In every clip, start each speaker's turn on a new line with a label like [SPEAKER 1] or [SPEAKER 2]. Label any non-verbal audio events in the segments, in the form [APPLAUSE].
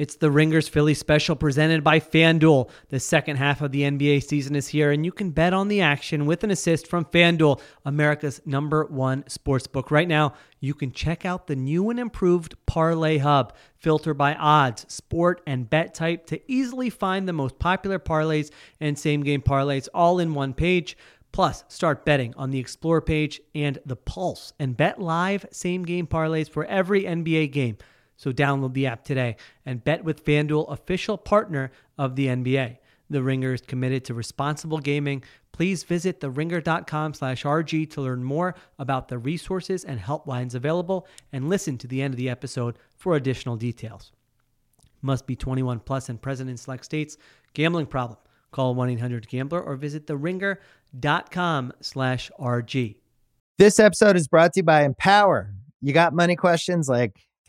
[SPEAKER 1] It's the Ringers Philly special presented by FanDuel. The second half of the NBA season is here, and you can bet on the action with an assist from FanDuel, America's number one sportsbook. Right now, you can check out the new and improved Parlay Hub. Filter by odds, sport, and bet type to easily find the most popular parlays and same game parlays all in one page. Plus, start betting on the Explore page and the Pulse and bet live same game parlays for every NBA game. So download the app today and bet with FanDuel, official partner of the NBA. The Ringer is committed to responsible gaming. Please visit theringer.com slash RG to learn more about the resources and helplines available and listen to the end of the episode for additional details. Must be 21 plus and present in select states. Gambling problem. Call 1-800-GAMBLER or visit theringer.com slash RG.
[SPEAKER 2] This episode is brought to you by Empower. You got money questions like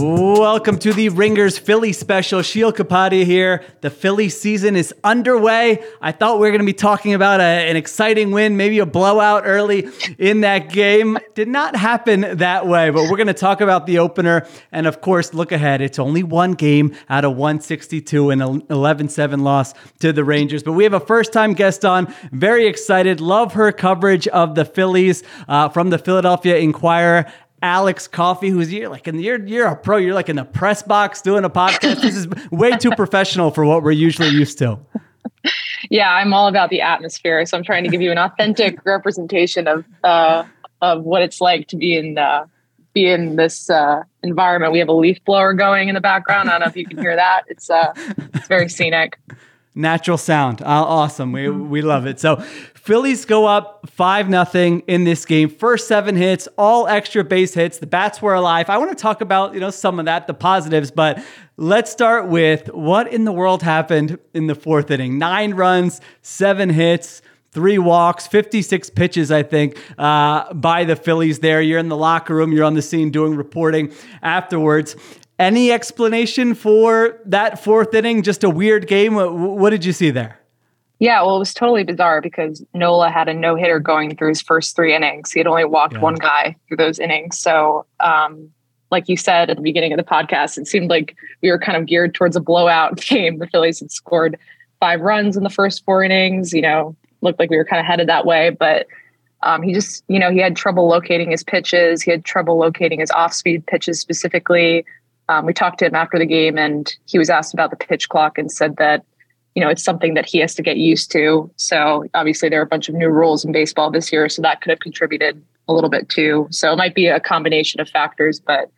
[SPEAKER 1] Welcome to the Ringers Philly special. Sheil Kapadia here. The Philly season is underway. I thought we were going to be talking about a, an exciting win, maybe a blowout early in that game. Did not happen that way, but we're going to talk about the opener and, of course, look ahead. It's only one game out of 162 and an 11 7 loss to the Rangers. But we have a first time guest on. Very excited. Love her coverage of the Phillies uh, from the Philadelphia Inquirer. Alex Coffey, who's you're like, and you're you're a pro. You're like in the press box doing a podcast. this is way too professional for what we're usually used to.
[SPEAKER 3] Yeah, I'm all about the atmosphere, so I'm trying to give you an authentic [LAUGHS] representation of uh, of what it's like to be in uh, be in this uh, environment. We have a leaf blower going in the background. I don't know if you can hear that. It's uh, it's very scenic
[SPEAKER 1] natural sound. Uh, awesome. We we love it. So Phillies go up 5 nothing in this game. First 7 hits, all extra base hits. The bats were alive. I want to talk about, you know, some of that, the positives, but let's start with what in the world happened in the 4th inning. 9 runs, 7 hits three walks, 56 pitches, I think, uh, by the Phillies there. You're in the locker room, you're on the scene doing reporting afterwards. Any explanation for that fourth inning? Just a weird game? What, what did you see there?
[SPEAKER 3] Yeah, well, it was totally bizarre because Nola had a no hitter going through his first three innings. He had only walked yeah. one guy through those innings. So, um, like you said at the beginning of the podcast, it seemed like we were kind of geared towards a blowout [LAUGHS] game. The Phillies had scored five runs in the first four innings. You know, looked like we were kind of headed that way, but um, he just, you know, he had trouble locating his pitches. He had trouble locating his off-speed pitches specifically. Um, we talked to him after the game, and he was asked about the pitch clock and said that you know, it's something that he has to get used to. So obviously there are a bunch of new rules in baseball this year, so that could have contributed a little bit too. So it might be a combination of factors, but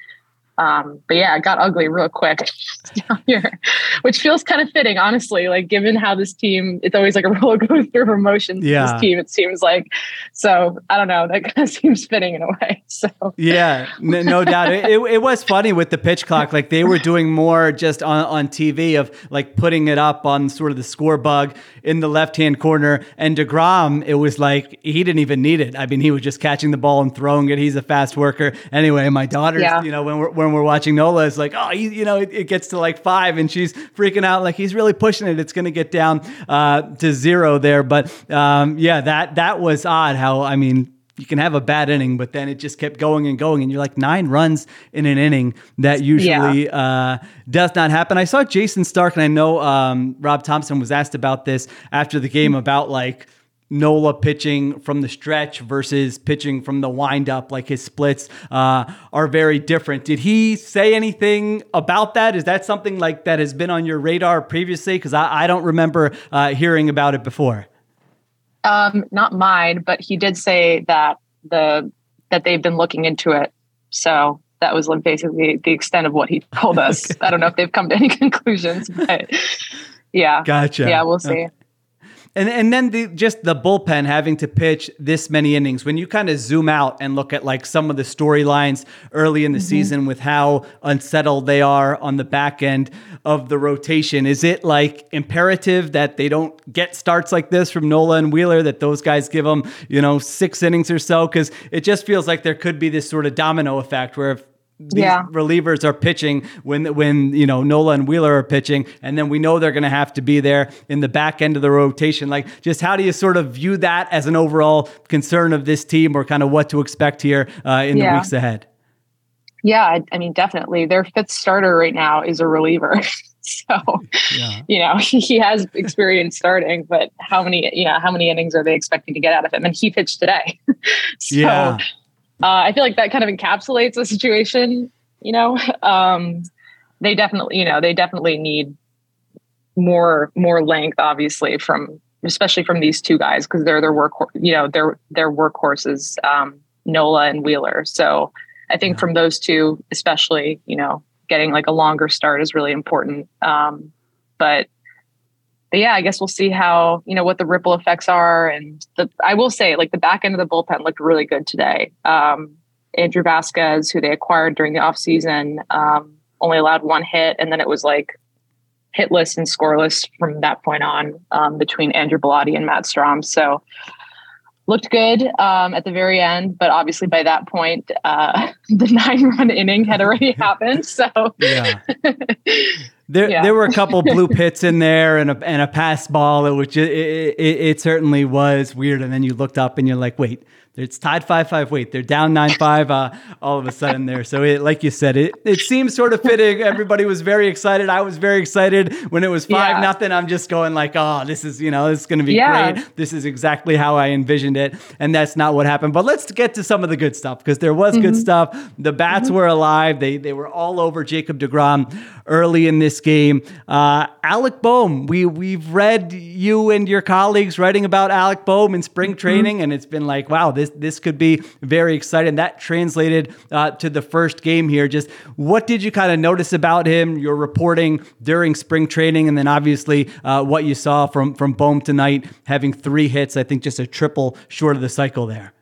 [SPEAKER 3] um, but yeah, it got ugly real quick down [LAUGHS] here, which feels kind of fitting, honestly. Like given how this team, it's always like a [LAUGHS] roller coaster of emotions. Yeah. This team, it seems like. So I don't know. That [LAUGHS] kind of seems fitting in a way. So
[SPEAKER 1] yeah, no, no doubt. It, it, it, was funny with the pitch clock. Like they were doing more just on on TV of like putting it up on sort of the score bug in the left hand corner. And Degrom, it was like he didn't even need it. I mean, he was just catching the ball and throwing it. He's a fast worker. Anyway, my daughter's, yeah. you know, when we're when when we're watching Nola is like, oh, he, you know, it, it, gets to like five and she's freaking out like he's really pushing it. It's going to get down uh, to zero there. But um, yeah, that that was odd. How I mean you can have a bad inning, but then it just kept going and going, and you're like nine runs in an inning. That usually yeah. uh, does not happen. I saw Jayson Stark, and I know um, Rob Thomson was asked about this after the game about like Nola pitching from the stretch versus pitching from the windup, like his splits uh, are very different. Did he say anything about that? Is that something like that has been on your radar previously? Because I, I, don't remember uh, hearing about it before.
[SPEAKER 3] Um, not mine, but he did say that the that they've been looking into it. So that was like basically the extent of what he told us. [LAUGHS] okay. I don't know if they've come to any [LAUGHS] conclusions, but yeah,
[SPEAKER 1] gotcha.
[SPEAKER 3] Yeah, we'll see. Okay.
[SPEAKER 1] And and then the just the bullpen having to pitch this many innings. When you kind of zoom out and look at like some of the storylines early in the mm-hmm. season with how unsettled they are on the back end of the rotation, is it like imperative that they don't get starts like this from Nola and Wheeler? That those guys give them you know six innings or so? Because it just feels like there could be this sort of domino effect where if these yeah. relievers are pitching when when you know Nola and Wheeler are pitching, and then we know they're going to have to be there in the back end of the rotation. Like, just how do you sort of view that as an overall concern of this team, or kind of what to expect here uh, in yeah. the weeks ahead?
[SPEAKER 3] Yeah, I, I, mean, definitely. Their fifth starter right now is a reliever. [LAUGHS] so, yeah. you know, [LAUGHS] he has experience starting, but how many, you know how many innings are they expecting to get out of him? And he pitched today. [LAUGHS] so, yeah uh, I feel like that kind of encapsulates the situation. You know, um, they definitely, you know, they definitely need more more length, obviously, from especially from these two guys because they're their work, you know, they're their workhorses, um, Nola and Wheeler. So I think yeah. from those two, especially, you know, getting like a longer start is really important. Um, but but yeah, I guess we'll see how, you know, what the ripple effects are. And the, I will say, like, the back end of the bullpen looked really good today. Um, Andrew Vasquez, who they acquired during the offseason, um, only allowed one hit. And then it was like hitless and scoreless from that point on um, between Andrew Bellatti and Matt Strahm. So looked good um, at the very end, but obviously by that point, uh, [LAUGHS] the nine run inning had already [LAUGHS] happened. So, yeah. [LAUGHS]
[SPEAKER 1] There, yeah. there were a couple blue pits in there and a, and a pass ball. It was just, it, it, it certainly was weird. And then you looked up and you're like, wait, it's tied five five. Wait, they're down nine five. Uh, all of a sudden there. So it, like you said, it it seems sort of fitting. Everybody was very excited. I was very excited when it was five yeah. nothing. I'm just going like, oh, this is you know this is going to be yeah. great. This is exactly how I envisioned it, and that's not what happened. But let's get to some of the good stuff because there was mm-hmm. good stuff. The bats mm-hmm. were alive. They they were all over Jacob Degrom early in this game. Uh, Alec Bohm, we we've read you and your colleagues writing about Alec Bohm in spring mm-hmm. training, and it's been like, wow, this this could be very exciting. That translated uh, to the first game here. Just what did you kind of notice about him? Your reporting during spring training, and then obviously uh, what you saw from from Bohm tonight, having three hits. I think just a triple short of the cycle there.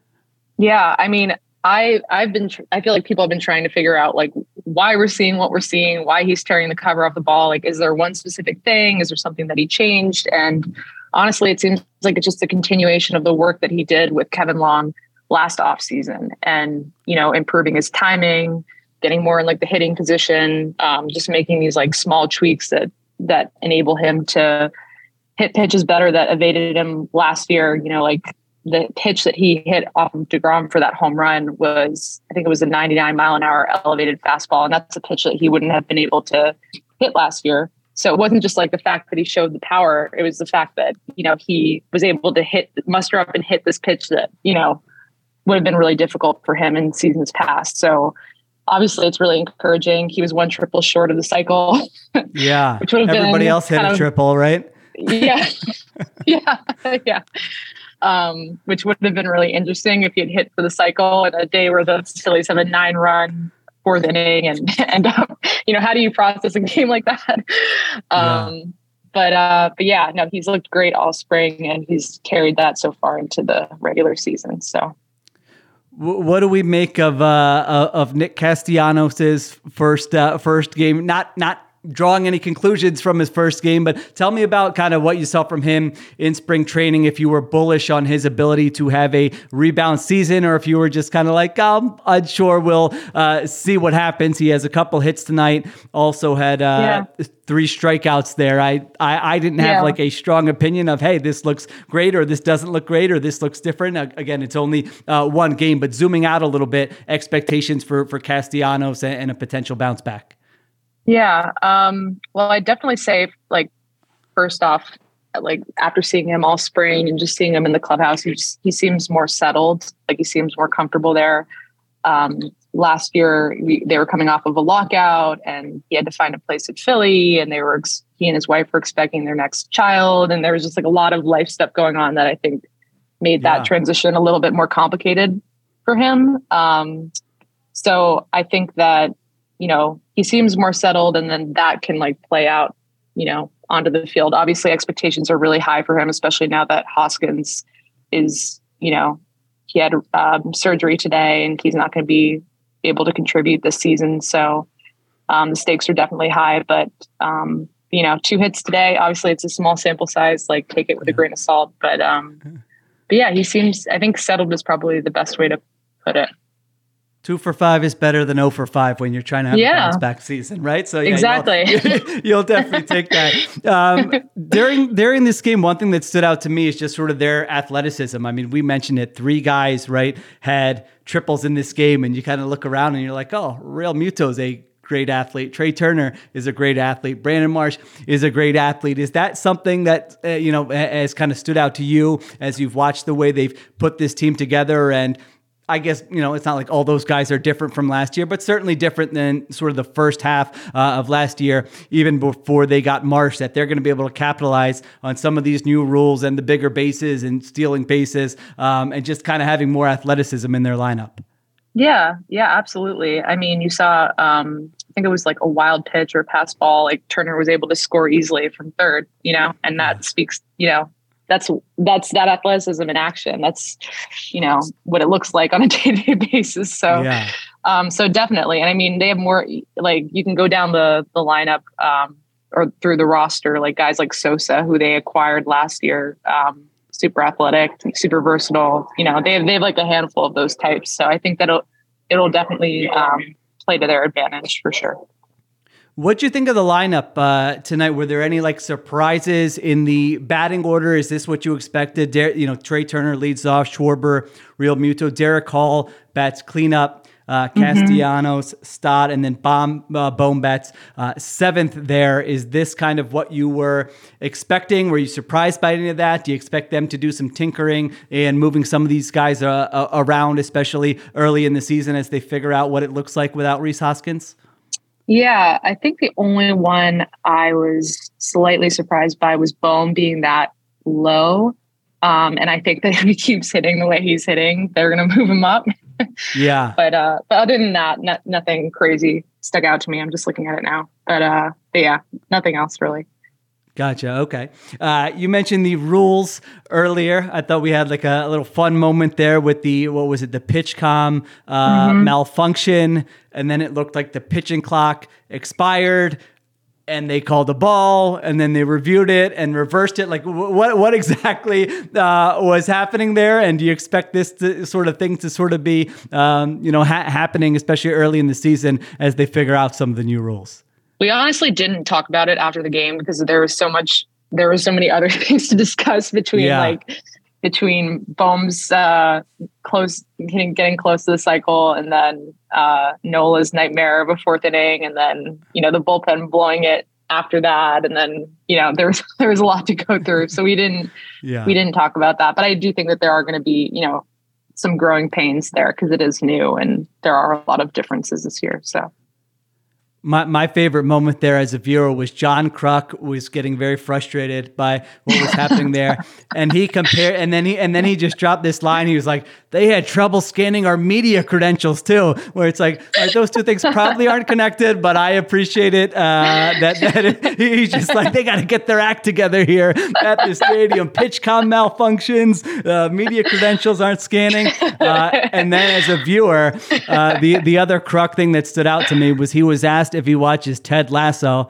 [SPEAKER 3] Yeah, I mean, I I've been I feel like people have been trying to figure out like why we're seeing what we're seeing, why he's tearing the cover off the ball. Like, is there one specific thing? Is there something that he changed? And honestly, it seems like it's just a continuation of the work that he did with Kevin Long last off season, and you know, improving his timing, getting more in like the hitting position, um, just making these like small tweaks that that enable him to hit pitches better that evaded him last year. You know, like the pitch that he hit off of DeGrom for that home run was, I think it was a 99 mile an hour elevated fastball. And that's a pitch that he wouldn't have been able to hit last year. So it wasn't just like the fact that he showed the power. It was the fact that, you know, he was able to hit, muster up and hit this pitch that, you know, would have been really difficult for him in seasons past. So obviously it's really encouraging. He was one triple short of the cycle. [LAUGHS]
[SPEAKER 1] Yeah. which would have Everybody else hit a triple, right?
[SPEAKER 3] Yeah. [LAUGHS] [LAUGHS] yeah. yeah um, which would have been really interesting if he had hit for the cycle in a day where the Phillies have a nine run fourth inning and [LAUGHS] end up, you know, how do you process a game like that? [LAUGHS] Um, yeah. But uh, but yeah, no, he's looked great all spring and he's carried that so far into the regular season. So
[SPEAKER 1] what do we make of uh, of Nick Castellanos's first uh, first game? Not not drawing any conclusions from his first game, but tell me about kind of what you saw from him in spring training. If you were bullish on his ability to have a rebound season, or if you were just kind of like, um, I'm unsure, we'll uh, see what happens. He has a couple hits tonight. Also had uh, yeah. three strikeouts there. I I, I didn't have yeah. like a strong opinion of, hey, this looks great, or this doesn't look great, or this looks different. again, it's only uh, one game, but zooming out a little bit, expectations for for Castellanos and, and a potential bounce back.
[SPEAKER 3] Yeah. Um, well, I definitely say, like, first off, like after seeing him all spring and just seeing him in the clubhouse, he just, he seems more settled. Like he seems more comfortable there. Um, last year, we, they were coming off of a lockout, and he had to find a place at Philly, and they were he and his wife were expecting their next child, and there was just like a lot of life stuff going on that I think made that yeah. transition a little bit more complicated for him. Um, so I think that you know he seems more settled, and then that can like play out, you know, onto the field. Obviously, expectations are really high for him, especially now that Hoskins is, you know, he had um, surgery today and he's not going to be able to contribute this season. So um, the stakes are definitely high. But um, you know, two hits today. Obviously, it's a small sample size. Like, take it with a grain of salt. But um, but yeah, he seems. I think settled is probably the best way to put it.
[SPEAKER 1] Two for five is better than 0 for five when you're trying to have yeah. a bounce back season, right?
[SPEAKER 3] So yeah, exactly, [LAUGHS]
[SPEAKER 1] you'll, you'll definitely take that. Um, [LAUGHS] during during this game, one thing that stood out to me is just sort of their athleticism. I mean, we mentioned it. Three guys, right, had triples in this game, and you kind of look around and you're like, oh, Realmuto is a great athlete. Trea Turner is a great athlete. Brandon Marsh is a great athlete. Is that something that uh, you know has kind of stood out to you as you've watched the way they've put this team together and I guess, you know, it's not like all those guys are different from last year, but certainly different than sort of the first half uh, of last year, even before they got Marsh, that they're going to be able to capitalize on some of these new rules and the bigger bases and stealing bases um, and just kind of having more athleticism in their lineup.
[SPEAKER 3] Yeah, yeah, absolutely. I mean, you saw, um, I think it was like a wild pitch or a pass ball, like Turner was able to score easily from third, you know, and that speaks, you know, that's that's that athleticism in action. That's you know what it looks like on a day to day basis. So yeah. um, so definitely, and I mean they have more like you can go down the the lineup um, or through the roster like guys like Sosa who they acquired last year. Um, super athletic, super versatile. You know they have they have like a handful of those types. So I think that it'll it'll definitely um, play to their advantage for sure.
[SPEAKER 1] What do you think of the lineup uh, tonight? Were there any like surprises in the batting order? Is this what you expected? Der- you know, Trea Turner leads off, Schwarber, Realmuto, Darick Hall bats cleanup, uh, mm-hmm. Castellanos, mm-hmm. Stott, and then Bomb uh, Bohm bats uh, seventh. There is this kind of what you were expecting? Were you surprised by any of that? Do you expect them to do some tinkering and moving some of these guys uh, uh, around, especially early in the season as they figure out what it looks like without Rhys Hoskins?
[SPEAKER 3] Yeah, I think the only one I was slightly surprised by was Bohm being that low. Um, and I think that [LAUGHS] if he keeps hitting the way he's hitting, they're going [LAUGHS] to move him up.
[SPEAKER 1] yeah. [LAUGHS]
[SPEAKER 3] But uh, but other than that, nothing crazy stuck out to me. I'm just looking at it now. But uh, but yeah, nothing else really.
[SPEAKER 1] Gotcha. Okay. Uh, you mentioned the rules earlier. I thought we had like a, a, little fun moment there with the what was it, the PitchCom uh, mm-hmm. malfunction, and then it looked like the pitching clock expired, and they called a ball, and then they reviewed it and reversed it. Like, what what exactly uh, was happening there? And do you expect this to, sort of thing to sort of be, um, you know, ha- happening, especially early in the season as they figure out some of the new rules?
[SPEAKER 3] We honestly didn't talk about it after the game because there was so much there was so many [LAUGHS] other things to discuss between yeah. like between Bohm's uh, close getting getting close to the cycle and then uh, Nola's nightmare of a fourth inning and then you know the bullpen blowing it after that and then you know there was [LAUGHS] there was a lot to go through so we didn't yeah. we didn't talk about that but I do think that there are going to be you know some growing pains there because it is new and there are a lot of differences this year so
[SPEAKER 1] my, my favorite moment there as a viewer was John Kruk was getting very frustrated by what was happening there, [LAUGHS] and he compared, and then he and then he just dropped this line. He was like, "They had trouble scanning our media credentials too," where it's like right, those two things probably aren't connected, but I appreciate it uh, that that [LAUGHS] it, he's just like they got to get their act together here at the stadium. PitchCom malfunctions, uh, media credentials aren't scanning, uh, and then as a viewer, uh, the the other Kruk thing that stood out to me was he was asked if he watches Ted Lasso,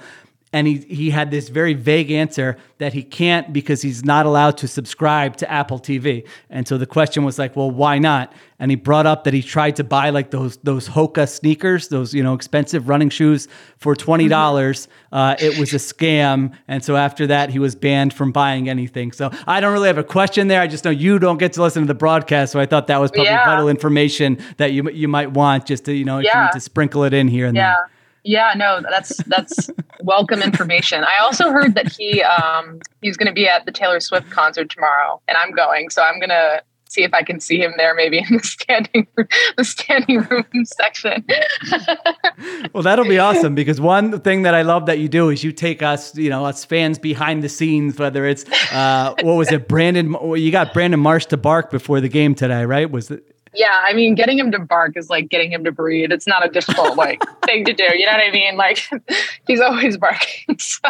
[SPEAKER 1] and he he had this very vague answer that he can't because he's not allowed to subscribe to Apple TV. And so the question was like, well, why not? And he brought up that he tried to buy like those those Hoka sneakers, those you know expensive running shoes for twenty mm-hmm. dollars. Uh, it was a scam, and so after that, he was banned from buying anything. So I don't really have a question there. I just know you don't get to listen to the broadcast, so I thought that was probably yeah. vital information that you you might want just to you know yeah. to sprinkle it in here and
[SPEAKER 3] yeah.
[SPEAKER 1] there.
[SPEAKER 3] Yeah, no, that's that's [LAUGHS] welcome information. I also heard that he um he's going to be at the Taylor Swift concert tomorrow, and I'm going, so I'm gonna see if I can see him there, maybe in the standing the standing room section. [LAUGHS]
[SPEAKER 1] well, that'll be awesome because one thing that I love that you do is you take us, you know, us fans behind the scenes. Whether it's uh, what was it, Brandon? You got Brandon Marsh to bark before the game today, right? Was it?
[SPEAKER 3] Yeah, I mean, getting him to bark is like getting him to breathe. It's not a difficult like [LAUGHS] thing to do. You know what I mean? Like [LAUGHS] he's always barking. [LAUGHS] So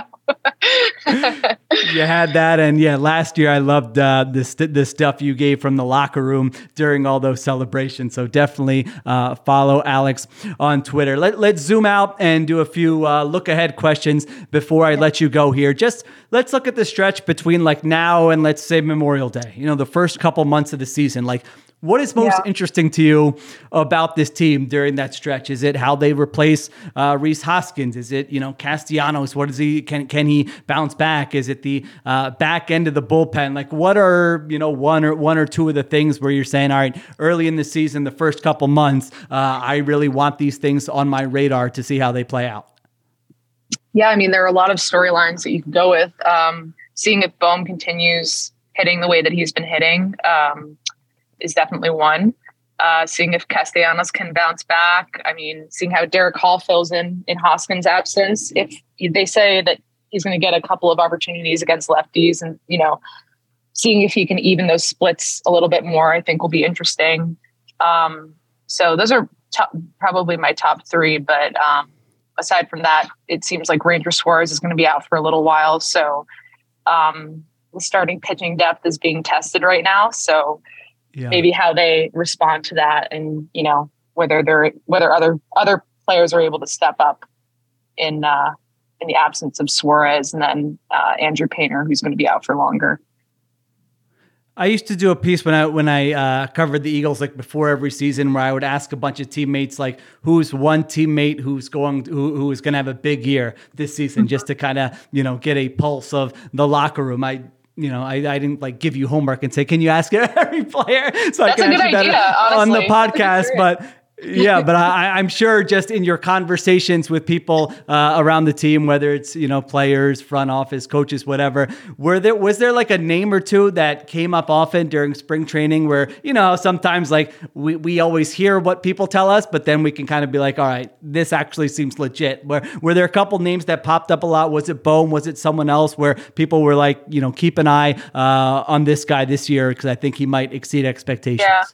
[SPEAKER 1] you had that, and yeah, last year I loved uh, the the stuff you gave from the locker room during all those celebrations. So definitely uh, follow Alex on Twitter. Let, let's zoom out and do a few uh, look ahead questions before I let you go here. Just let's look at the stretch between like now and let's say Memorial Day. You know, the first couple months of the season, like what is most yeah. interesting to you about this team during that stretch? Is it how they replace uh, Rhys Hoskins? Is it you know Castellanos? What is he? Can can he bounce back? Is it the uh, back end of the bullpen? Like what are you know one or one or two of the things where you're saying, all right, early in the season, the first couple months, uh, I really want these things on my radar to see how they play out.
[SPEAKER 3] Yeah, I mean there are a lot of storylines that you can go with. Um, seeing if Bohm continues hitting the way that he's been hitting. Um, is definitely one. Uh, seeing if Castellanos can bounce back. I mean, seeing how Darick Hall fills in in Hoskins' absence. If they say that he's going to get a couple of opportunities against lefties, and you know, seeing if he can even those splits a little bit more, I think will be interesting. Um, so those are top, probably my top three. But um, aside from that, it seems like Ranger Suarez is going to be out for a little while. So um, the starting pitching depth is being tested right now. So yeah. maybe how they respond to that and you know whether they're whether other other players are able to step up in uh in the absence of Suarez and then uh, Andrew Painter who's going to be out for longer.
[SPEAKER 1] I used to do a piece when I when I uh, covered the Eagles like before every season where I would ask a bunch of teammates like who's one teammate who's going who who is going to have a big year this season just to kind of you know get a pulse of the locker room. I you know, I, I didn't like give you homework and say, can you ask [LAUGHS] every player so
[SPEAKER 3] That's
[SPEAKER 1] I can
[SPEAKER 3] ask you that
[SPEAKER 1] on the [LAUGHS] podcast? But yeah, but I, am sure just in your conversations with people uh, around the team, whether it's you know players, front office, coaches, whatever, were there was there like a name or two that came up often during spring training where you know sometimes like we, we always hear what people tell us, but then we can kind of be like, all right, this actually seems legit. Where were there a couple names that popped up a lot? Was it Bohm? Was it someone else where people were like, you know, keep an eye uh, on this guy this year because I think he might exceed expectations.
[SPEAKER 3] Yeah,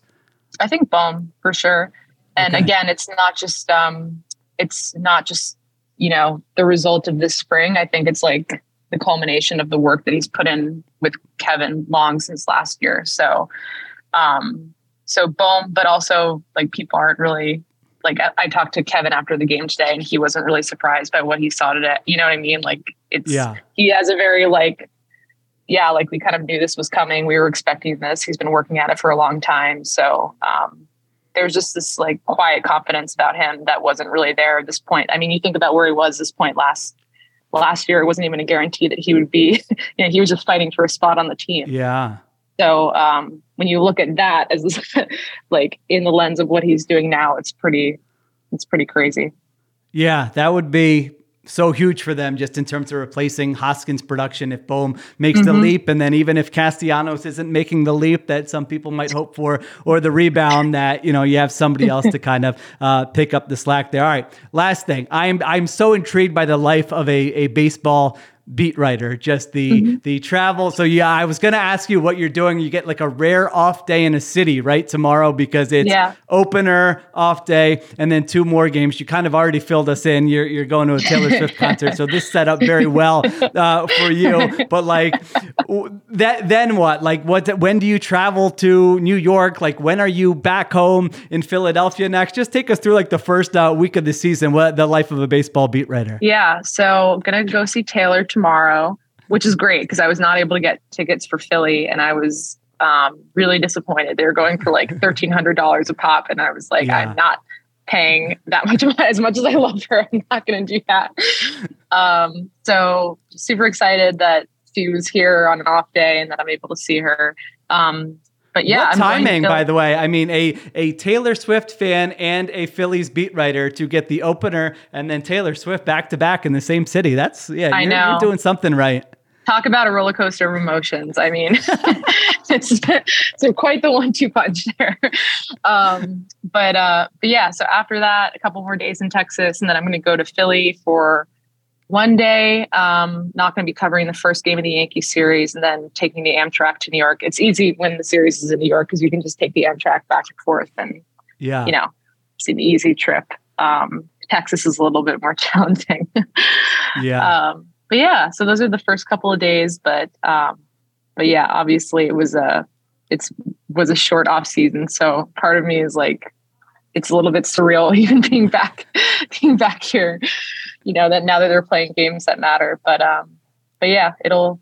[SPEAKER 3] I think Bohm for sure. And okay. again, it's not just um, it's not just you know the result of this spring. I think it's like the culmination of the work that he's put in with Kevin Long since last year. So, um, so Bohm, but also like people aren't really like I, I, talked to Kevin after the game today, and he wasn't really surprised by what he saw today. You know what I mean? Like it's yeah. he has a very like yeah, like we kind of knew this was coming. We were expecting this. He's been working at it for a long time. So um, there's just this like quiet confidence about him that wasn't really there at this point. I mean, you think about where he was this point last last year, it wasn't even a guarantee that he would be, [LAUGHS] you know, he was just fighting for a spot on the team.
[SPEAKER 1] Yeah.
[SPEAKER 3] So um, when you look at that as [LAUGHS] like in the lens of what he's doing now, it's pretty, it's pretty crazy.
[SPEAKER 1] Yeah, that would be so huge for them just in terms of replacing Hoskins' production if Bohm makes mm-hmm. the leap. And then even if Castellanos isn't making the leap that some people might hope for, or the rebound that, you know, you have somebody else to kind of uh, pick up the slack there. All right. Last thing. I'm I'm so intrigued by the life of a, a baseball beat writer, just the mm-hmm. the travel. So yeah, I was gonna ask you what you're doing. You get like a rare off day in a city, right? Tomorrow because it's yeah. opener, off day, and then two more games. You kind of already filled us in. You're you're going to a Taylor [LAUGHS] Swift concert, so this set up very well uh, for you. But like that, then what? Like what? When do you travel to New York? Like when are you back home in Philadelphia next? Just take us through like the first uh, week of the season. What the life of a baseball beat writer?
[SPEAKER 3] Yeah, so I'm gonna go see Taylor tomorrow, which is great because I was not able to get tickets for Philly and I was um, really disappointed. They were going for like thirteen hundred dollars a pop, and I was like, yeah. I'm not paying that much [LAUGHS] as much as I love her. I'm not going to do that. Um, so super excited that she was here on an off day and that I'm able to see her. Um, but yeah,
[SPEAKER 1] what
[SPEAKER 3] I'm to
[SPEAKER 1] timing, by the way. I mean, a a Taylor Swift fan and a Phillies beat writer to get the opener and then Taylor Swift back to back in the same city. That's yeah,
[SPEAKER 3] I
[SPEAKER 1] you're,
[SPEAKER 3] know.
[SPEAKER 1] you're doing something right.
[SPEAKER 3] talk about a roller coaster of emotions. I mean, [LAUGHS] it's, it's quite the one-two punch there. Um, but uh, but yeah, so after that, a couple more days in Texas, and then I'm going to go to Philly for one day. Um, not going to be covering the first game of the Yankee series, and then taking the Amtrak to New York. It's easy when the series is in New York because you can just take the Amtrak back and forth, and
[SPEAKER 1] Yeah.
[SPEAKER 3] you know, it's an easy trip. Um, Texas is a little bit more [LAUGHS] challenging.
[SPEAKER 1] Yeah.
[SPEAKER 3] um, but yeah, so those are the first couple of days. But um, but yeah, obviously it was a it's was a short off season. So part of me is like it's a little bit surreal [LAUGHS] even being back being back here. You know that now that they're playing games that matter. But um, but yeah, it'll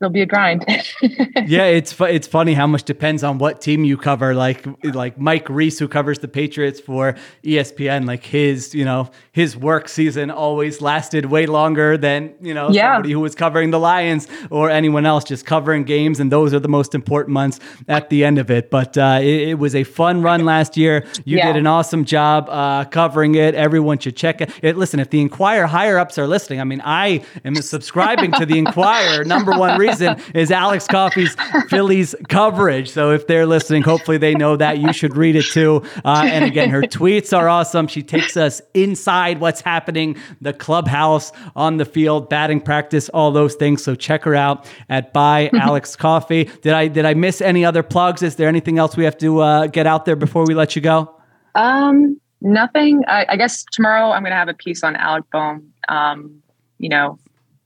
[SPEAKER 3] it'll be a grind. [LAUGHS]
[SPEAKER 1] yeah, it's fu- it's funny how much depends on what team you cover. Like like Mike Reiss, who covers the Patriots for ESPN, like his you know his work season always lasted way longer than you know
[SPEAKER 3] Yeah.
[SPEAKER 1] somebody who was covering the Lions or anyone else, just covering games, and those are the most important months at the end of it. But uh, it, it was a fun run [LAUGHS] last year. You
[SPEAKER 3] Yeah.
[SPEAKER 1] did an awesome job uh, covering it. Everyone should check it. it. Listen, if the Inquirer higher ups are listening, I mean, I am subscribing to the Inquirer. Number one reason is Alex Coffey's Phillies coverage. So if they're listening, hopefully they know that. You should read it too. Uh, and again, her tweets are awesome. She takes us inside what's happening, the clubhouse, on the field, batting practice, all those things. So check her out at by Alex Coffey. Did I did I miss any other plugs? Is there anything else we have to uh, get out there before we let you go?
[SPEAKER 3] Um, nothing. I, I guess tomorrow I'm going to have a piece on Alec Bohm. Um, you know,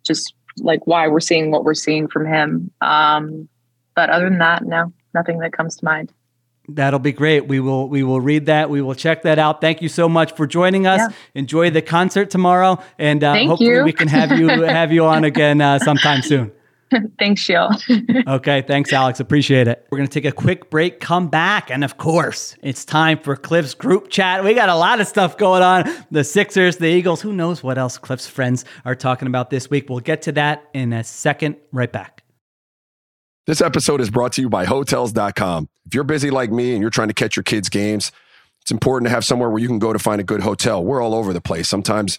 [SPEAKER 3] just like why we're seeing what we're seeing from him. Um, but other than that, no, nothing that comes to mind.
[SPEAKER 1] That'll be great. We will we will read that. We will check that out. Thank you so much for joining us.
[SPEAKER 3] Yeah.
[SPEAKER 1] Enjoy the concert tomorrow, and uh, hopefully
[SPEAKER 3] you.
[SPEAKER 1] we can have you [LAUGHS] have you on again uh, sometime soon. [LAUGHS]
[SPEAKER 3] Thanks, Sheil. [LAUGHS]
[SPEAKER 1] Okay, thanks, Alex. Appreciate it. We're gonna take a quick break, come back, and of course, it's time for Cliff's group chat. We got a lot of stuff going on. The Sixers, the Eagles. Who knows what else Cliff's friends are talking about this week? We'll get to that in a second. Right back.
[SPEAKER 4] This episode is brought to you by Hotels.com. If you're busy like me and you're trying to catch your kids' games, it's important to have somewhere where you can go to find a good hotel. We're all over the place. Sometimes,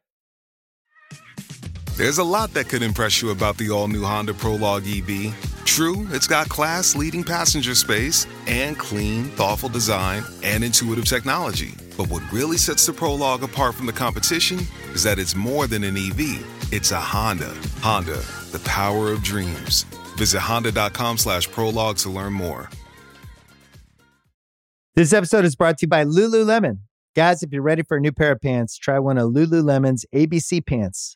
[SPEAKER 5] There's a lot that could impress you about the all new Honda Prologue EV. True, it's got class leading passenger space and clean, thoughtful design and intuitive technology. But what really sets the Prologue apart from the competition is that it's more than an EV, it's a Honda. Honda, the power of dreams. Visit honda.com slash prologue to learn more.
[SPEAKER 2] This episode is brought to you by Lululemon. Guys, if you're ready for a new pair of pants, try one of Lululemon's ABC pants.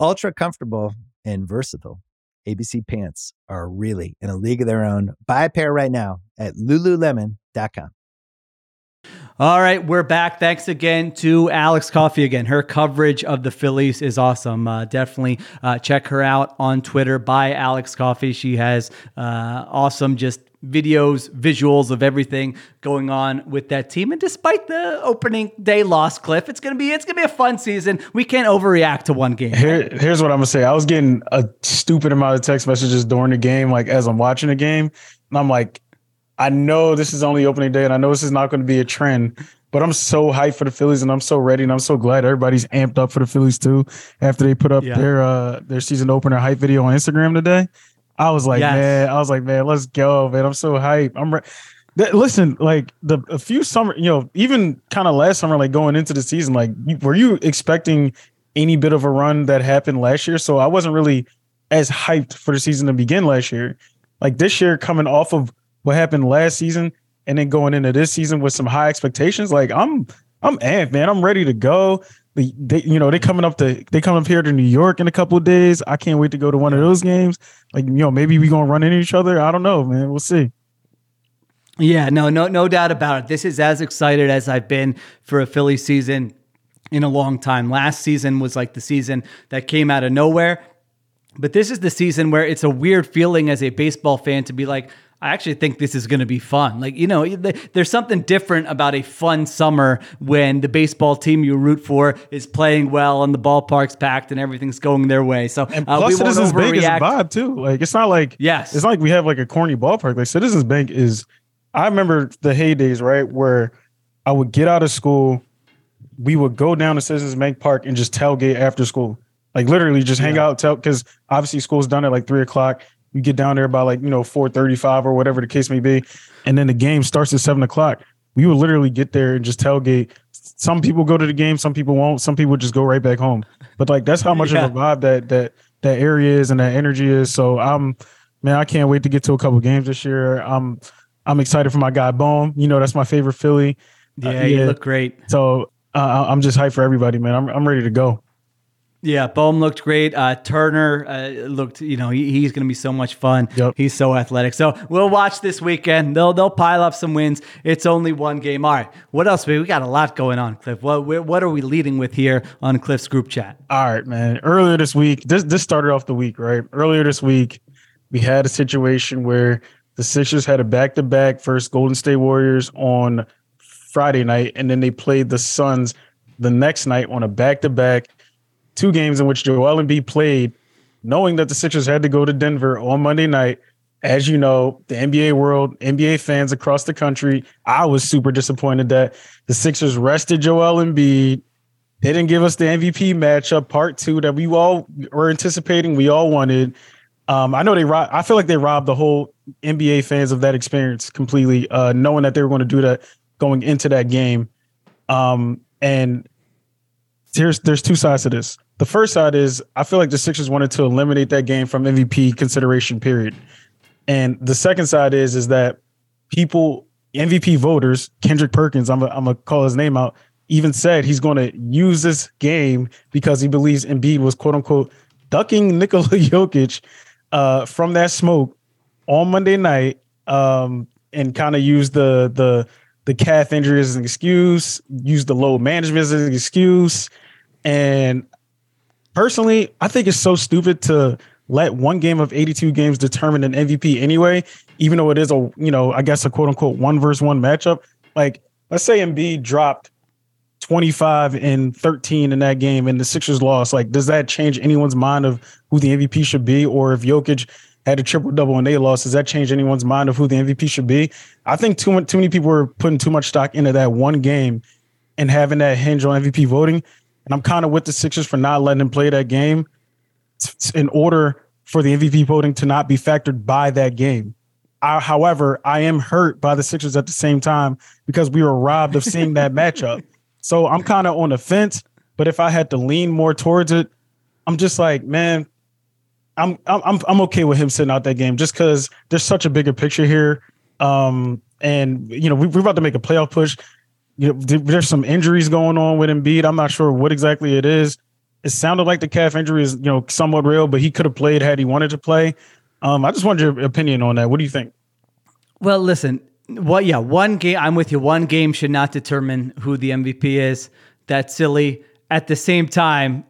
[SPEAKER 2] Ultra comfortable and versatile. ABC pants are really in a league of their own. Buy a pair right now at lululemon.com.
[SPEAKER 1] All right, we're back. Thanks again to Alex Coffey again. Her coverage of the Phillies is awesome. Uh, definitely uh, check her out on Twitter by Alex Coffey. She has uh, awesome just videos, visuals of everything going on with that team. And despite the opening day loss, Cliff, it's gonna be it's gonna be a fun season. We can't overreact to one game.
[SPEAKER 6] Here, here's what I'm gonna say. I was getting a stupid amount of text messages during the game, like as I'm watching the game, and I'm like, I know this is only opening day, and I know this is not going to be a trend, but I'm so hyped for the Phillies, and I'm so ready, and I'm so glad everybody's amped up for the Phillies too. After they put up
[SPEAKER 1] Yeah.
[SPEAKER 6] their uh their season opener hype video on Instagram today, I was like,
[SPEAKER 1] Yes.
[SPEAKER 6] man, I was like, man, let's go, man. I'm so hyped. I'm re- That, listen, like the a few summer, you know, even kind of last summer, like going into the season, like were you expecting any bit of a run that happened last year? So I wasn't really as hyped for the season to begin last year. Like this year, coming off of what happened last season, and then going into this season with some high expectations, like I'm I'm amped, man. I'm ready to go. They, they, you know, they coming up to they come up here to New York in a couple of days. I can't wait to go to one of those games. Like, you know, maybe we gonna run into each other. I don't know, man. We'll see.
[SPEAKER 1] Yeah, no, no, no doubt about it. This is as excited as I've been for a Philly season in a long time. Last season was like the season that came out of nowhere. But this is the season where it's a weird feeling as a baseball fan to be like, I actually think this is going to be fun. Like, you know, there's something different about a fun summer when the baseball team you root for is playing well and the ballpark's packed and everything's going their way. So,
[SPEAKER 6] and uh, plus, Citizens Bank is a vibe too. Like, it's not like,
[SPEAKER 1] yes,
[SPEAKER 6] it's not like we have like a corny ballpark. Like, Citizens Bank is, I remember the heydays, right? Where I would get out of school, we would go down to Citizens Bank Park and just tailgate after school. Like literally just hang yeah. out, tell because obviously school's done at like three o'clock. You get down there by like, you know, 435 or whatever the case may be. And then the game starts at seven o'clock. We would literally get there and just tailgate. Some people go to the game, some people won't, some people just go right back home. But like that's how much yeah. of a vibe that that that area is and that energy is. So I'm man, I can't wait to get to a couple games this year. I'm I'm excited for my guy Bohm. You know, that's my favorite Philly.
[SPEAKER 1] Yeah, uh, yeah. you look great.
[SPEAKER 6] So uh, I'm just hyped for everybody, man. I'm I'm ready to go.
[SPEAKER 1] Yeah, Bohm looked great. Uh, Turner uh, looked, you know, he, he's going to be so much fun. Yep. He's so athletic. So we'll watch this weekend. They'll they'll pile up some wins. It's only one game. All right, what else? We got a lot going on, Cliff. What what are we leading with here on Cliff's group chat?
[SPEAKER 6] All right, man. Earlier this week, this this started off the week, right? Earlier this week, we had a situation where the Sixers had a back to back first Golden State Warriors on Friday night, and then they played the Suns the next night on a back to back two games in which Joel Embiid played, knowing that the Sixers had to go to Denver on Monday night. As you know, the NBA world, NBA fans across the country, I was super disappointed that the Sixers rested Joel Embiid. They didn't give us the MVP matchup, part two, that we all were anticipating, we all wanted. Um, I know they rob, I feel like they robbed the whole NBA fans of that experience completely, uh, knowing that they were going to do that going into that game. Um, and here's there's two sides to this. The first side is I feel like the Sixers wanted to eliminate that game from MVP consideration, period. And the second side is is that people, MVP voters, Kendrick Perkins, I'm gonna call his name out, even said he's going to use this game because he believes Embiid was quote unquote ducking Nikola [LAUGHS] Jokic uh, from that smoke on Monday night, um, and kind of use the the the calf injury as an excuse, use the load management as an excuse, and personally, I think it's so stupid to let one game of 82 games determine an MVP anyway, even though it is a, you know, I guess a quote unquote one versus one matchup. Like, let's say Embiid dropped 25 and 13 in that game and the Sixers lost. Like, does that change anyone's mind of who the MVP should be? Or if Jokic had a triple double and they lost, does that change anyone's mind of who the MVP should be? I think too, too many people were putting too much stock into that one game and having that hinge on MVP voting. And I'm kind of with the Sixers for not letting him play that game in order for the MVP voting to not be factored by that game. I, however, I am hurt by the Sixers at the same time because we were robbed of seeing that matchup. [LAUGHS] So I'm kind of on the fence. But if I had to lean more towards it, I'm just like, man, I'm I'm I'm okay with him sitting out that game just because there's such a bigger picture here. Um, and you know, we, we're about to make a playoff push you know, there's some injuries going on with Embiid. I'm not sure what exactly it is. It sounded like the calf injury is, you know, somewhat real, but he could have played had he wanted to play. Um, I just wanted your opinion on that. What do you think?
[SPEAKER 1] Well, listen, what? Yeah, one game. I'm with you. One game should not determine who the MVP is. That's silly. At the same time,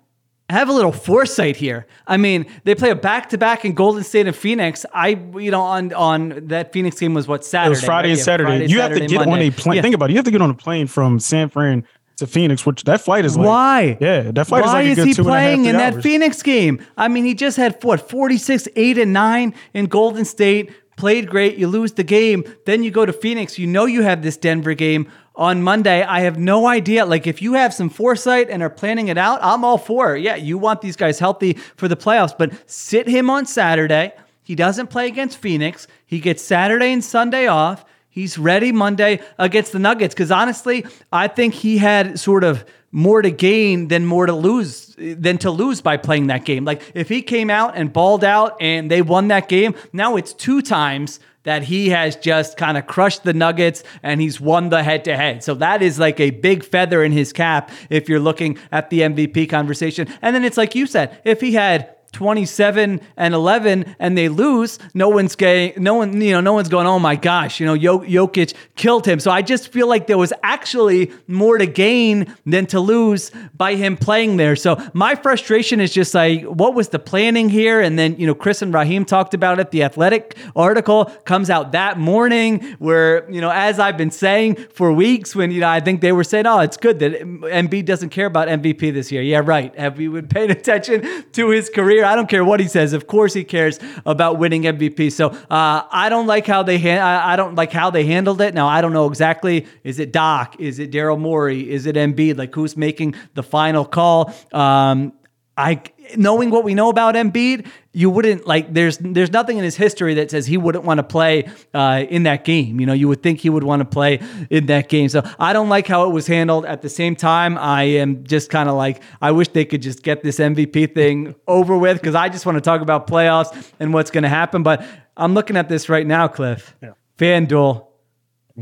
[SPEAKER 1] have a little foresight here. I mean, they play a back to back in Golden State and Phoenix. I, you know, on on that Phoenix game was what Saturday.
[SPEAKER 6] It was Friday
[SPEAKER 1] right?
[SPEAKER 6] and Saturday.
[SPEAKER 1] Friday,
[SPEAKER 6] you
[SPEAKER 1] Saturday,
[SPEAKER 6] have to get
[SPEAKER 1] Monday.
[SPEAKER 6] on a plane.
[SPEAKER 1] Yeah.
[SPEAKER 6] Think about it. You have to get on a plane from San Fran to Phoenix, which that flight is like.
[SPEAKER 1] Why?
[SPEAKER 6] Yeah, that flight
[SPEAKER 1] Why
[SPEAKER 6] is like
[SPEAKER 1] is he playing in
[SPEAKER 6] hours.
[SPEAKER 1] that Phoenix game? I mean, he just had what 46, 8, and 9 in Golden State. Played great. You lose the game. Then you go to Phoenix. You know you have this Denver game on Monday. I have no idea. Like, if you have some foresight and are planning it out, I'm all for it. Yeah, you want these guys healthy for the playoffs, but sit him on Saturday. He doesn't play against Phoenix. He gets Saturday and Sunday off. He's ready Monday against the Nuggets because honestly, I think he had sort of more to gain than more to lose than to lose by playing that game. Like if he came out and balled out and they won that game, now it's two times that he has just kind of crushed the Nuggets and he's won the head to head. So that is like a big feather in his cap if you're looking at the MVP conversation. And then it's like you said, if he had 27 and 11 and they lose, no one's gay, no one, you know, no one's going, oh my gosh, you know, Jokic killed him. So I just feel like there was actually more to gain than to lose by him playing there. So my frustration is just like, what was the planning here? And then, you know, Chris and Raheem talked about it. The athletic article comes out that morning where, you know, as I've been saying for weeks when, you know, I think they were saying, oh, it's good that Embiid doesn't care about MVP this year. Yeah, right. Have we been paying attention to his career? I don't care what he says. Of course, he cares about winning MVP. So uh, I don't like how they ha- I, I don't like how they handled it. Now I don't know exactly. Is it Doc? Is it Daryl Morey? Is it Embiid? Like who's making the final call? Um, I knowing what we know about Embiid, you wouldn't like. There's there's nothing in his history that says he wouldn't want to play uh, in that game. You know, you would think he would want to play in that game. So I don't like how it was handled. At the same time, I am just kind of like I wish they could just get this MVP thing [LAUGHS] over with because I just want to talk about playoffs and what's going to happen. But I'm looking at this right now, Cliff. Yeah. FanDuel.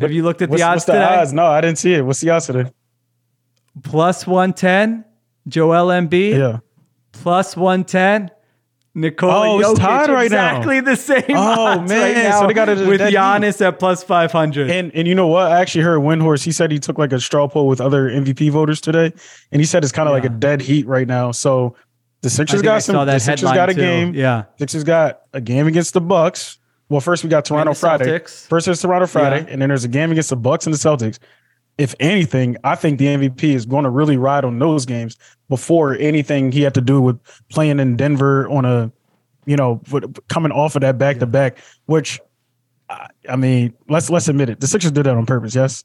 [SPEAKER 1] Have you looked at the odds
[SPEAKER 6] what's the
[SPEAKER 1] today?
[SPEAKER 6] odds? No, I didn't see it. What's the odds today?
[SPEAKER 1] Plus 110, Joel Embiid.
[SPEAKER 6] Yeah
[SPEAKER 1] plus 110. Nicole
[SPEAKER 6] oh,
[SPEAKER 1] Jokic,
[SPEAKER 6] it's tied right
[SPEAKER 1] exactly
[SPEAKER 6] now.
[SPEAKER 1] the same.
[SPEAKER 6] Oh man,
[SPEAKER 1] right now
[SPEAKER 6] so they got it
[SPEAKER 1] with Giannis at plus five hundred.
[SPEAKER 6] And and you know what? I actually heard Windhorst. He said he took like a straw poll with other MVP voters today, and he said it's kind of yeah. like a dead heat right now. So the Sixers got some. The Sixers got a
[SPEAKER 1] too.
[SPEAKER 6] game.
[SPEAKER 1] Yeah,
[SPEAKER 6] Sixers got a game against the Bucks. Well, first we got Toronto Friday. First there's Toronto Friday, yeah. and then there's a game against the Bucks and the Celtics if anything, I think the MVP is going to really ride on those games before anything he had to do with playing in Denver on a, you know, coming off of that back to back. Which, I mean, let's let's admit it, the Sixers did that on purpose. Yes.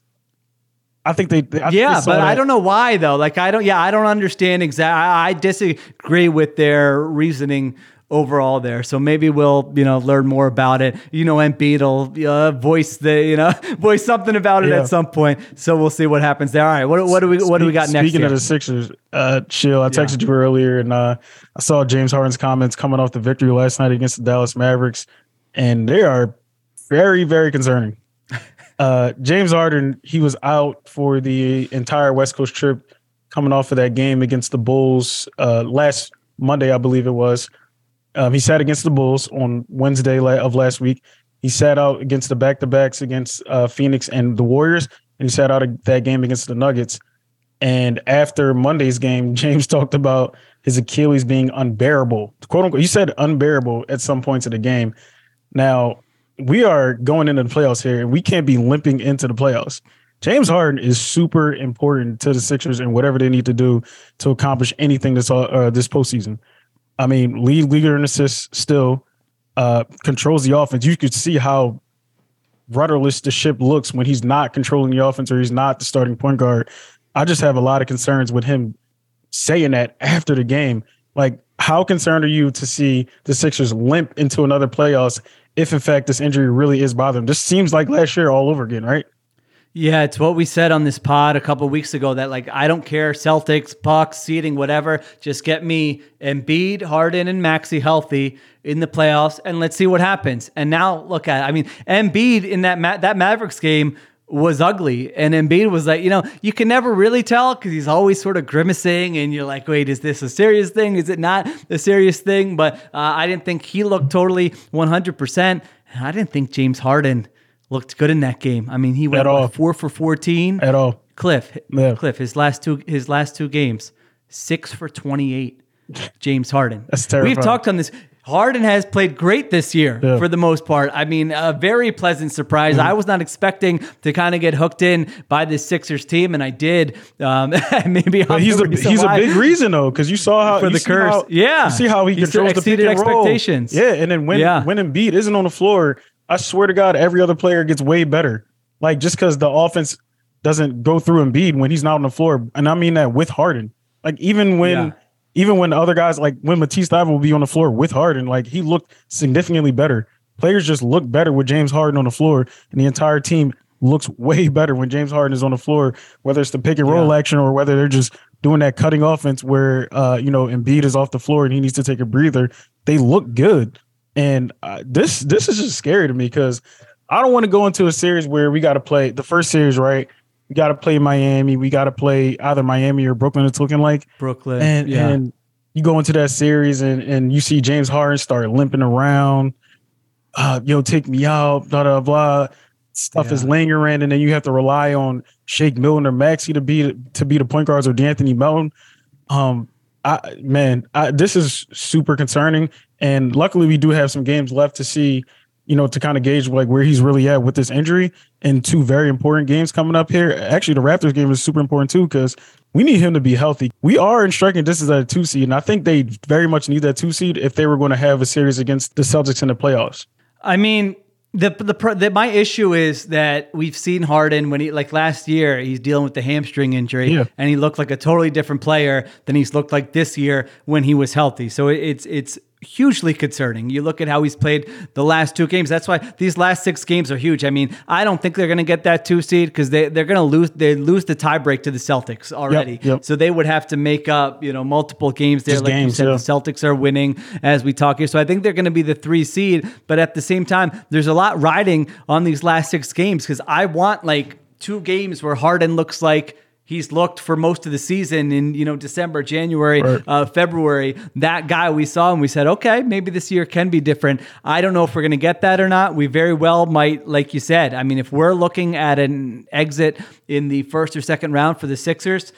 [SPEAKER 6] I think they. I
[SPEAKER 1] yeah,
[SPEAKER 6] think
[SPEAKER 1] they but
[SPEAKER 6] that.
[SPEAKER 1] I don't know why though. Like I don't. Yeah, I don't understand exactly. I disagree with their reasoning overall there. So maybe we'll, you know, learn more about it. You know, Embiid will uh, voice the, you know, [LAUGHS] voice something about it yeah. at some point. So we'll see what happens there. All right, what, what do we what do we got next?
[SPEAKER 6] Speaking of the Sixers, uh, Sheil. I texted yeah. you earlier, and uh, I saw James Harden's comments coming off the victory last night against the Dallas Mavericks, and they are very very concerning. [LAUGHS] Uh, James Harden, he was out for the entire West Coast trip, coming off of that game against the Bulls uh, last Monday, I believe it was. Um, he sat against the Bulls on Wednesday of last week. He sat out against the back to backs against uh, Phoenix and the Warriors, and he sat out that game against the Nuggets. And after Monday's game, [LAUGHS] James talked about his Achilles being unbearable, quote unquote. you said unbearable at some points of the game. Now we are going into the playoffs here, and we can't be limping into the playoffs. James Harden is super important to the Sixers and whatever they need to do to accomplish anything this uh, this postseason. I mean, lead leader in assists still uh, controls the offense. You could see how rudderless the ship looks when he's not controlling the offense or he's not the starting point guard. I just have a lot of concerns with him saying that [LAUGHS] after the game. Like, how concerned are you to see the Sixers limp into another playoffs if, in fact, this injury really is bothering? This seems like last year all over again, right?
[SPEAKER 1] Yeah, it's what we said on this pod a couple weeks ago that like I don't care Celtics, Bucks, seeding, whatever. Just get me Embiid, Harden, and Maxey healthy in the playoffs, and let's see what happens. And now look at it. I mean, Embiid in that Ma- that Mavericks game was ugly, and Embiid was like, you know, you can never really tell because he's always sort of grimacing, and you're like, wait, is this a serious thing? Is it not a serious thing? But uh, I didn't think he looked totally 100. percent I didn't think James Harden looked good in that game. I mean, he went what, four for fourteen
[SPEAKER 6] at all.
[SPEAKER 1] Cliff, yeah. Cliff, his last two his last two games, six for twenty eight. James Harden. [LAUGHS]
[SPEAKER 6] That's terrible.
[SPEAKER 1] We've talked on this. Harden has played great this year yeah. for the most part. I mean, a very pleasant surprise. Mm-hmm. I was not expecting to kind of get hooked in by this Sixers team, and I did. Um, [LAUGHS] maybe
[SPEAKER 6] he's a he's a big reason though, because you saw how
[SPEAKER 1] for the curse.
[SPEAKER 6] How,
[SPEAKER 1] yeah,
[SPEAKER 6] you see how he, he controls the pick and
[SPEAKER 1] expectations.
[SPEAKER 6] Roll. Yeah, and then when yeah. when Embiid isn't on the floor, I swear to God, every other player gets way better. Like just because the offense doesn't go through Embiid when he's not on the floor, and I mean that with Harden. Like even when yeah. even when other guys like when Matisse Thybulle will be on the floor with Harden, like he looked significantly better. players just look better with James Harden on the floor, and the entire team looks [LAUGHS] way better when James Harden is on the floor, whether it's the pick and roll yeah. action or whether they're just doing that cutting offense where uh, you know Embiid is off the floor and he needs to take a breather. They look good, and uh, this this is just scary to me because I don't want to go into a series where we got to play the first series right. We got to play Miami. We got to play either Miami or Brooklyn. It's looking like
[SPEAKER 1] Brooklyn,
[SPEAKER 6] and
[SPEAKER 1] yeah.
[SPEAKER 6] and you go into that series and and you see James Harden start limping around. Uh, yo, take me out, blah blah blah stuff yeah. is lingering, and then you have to rely on Shake Milton or Maxey to be to be the point guards or D'Anthony Melton. Um, I man, I, this is super concerning. And luckily, we do have some games left to see, you know, to kind of gauge like where he's really at with this injury. And two very important games coming up here. Actually, the Raptors game is super important too because we need him to be healthy. We are in striking distance at a two seed, and I think they very much need that two seed if they were going to have a series against the Celtics in the playoffs.
[SPEAKER 1] I mean, the, the the my issue is that we've seen Harden when he like last year he's dealing with the hamstring injury yeah. and he looked like a totally different player than he's looked like this year when he was healthy. So it's it's hugely concerning. You look at how he's played the last two games. That's why these last six games are huge. I mean, I don't think they're going to get that two seed because they they're going to lose. They lose the tiebreak to the Celtics already. Yep, yep. So they would have to make up you know multiple games there. Just like games, you said, yeah. the Celtics are winning as we talk here. So I think they're going to be the three seed. But at the same time, there's a lot riding on these last six games because I want like two games where Harden looks like he's looked for most of the season in you know December, January, right. uh, February. That guy we saw and we said, okay, maybe this year can be different. I don't know if we're going to get that or not. We very well might, like you said. I mean, if we're looking at an exit in the first or second round for the Sixers.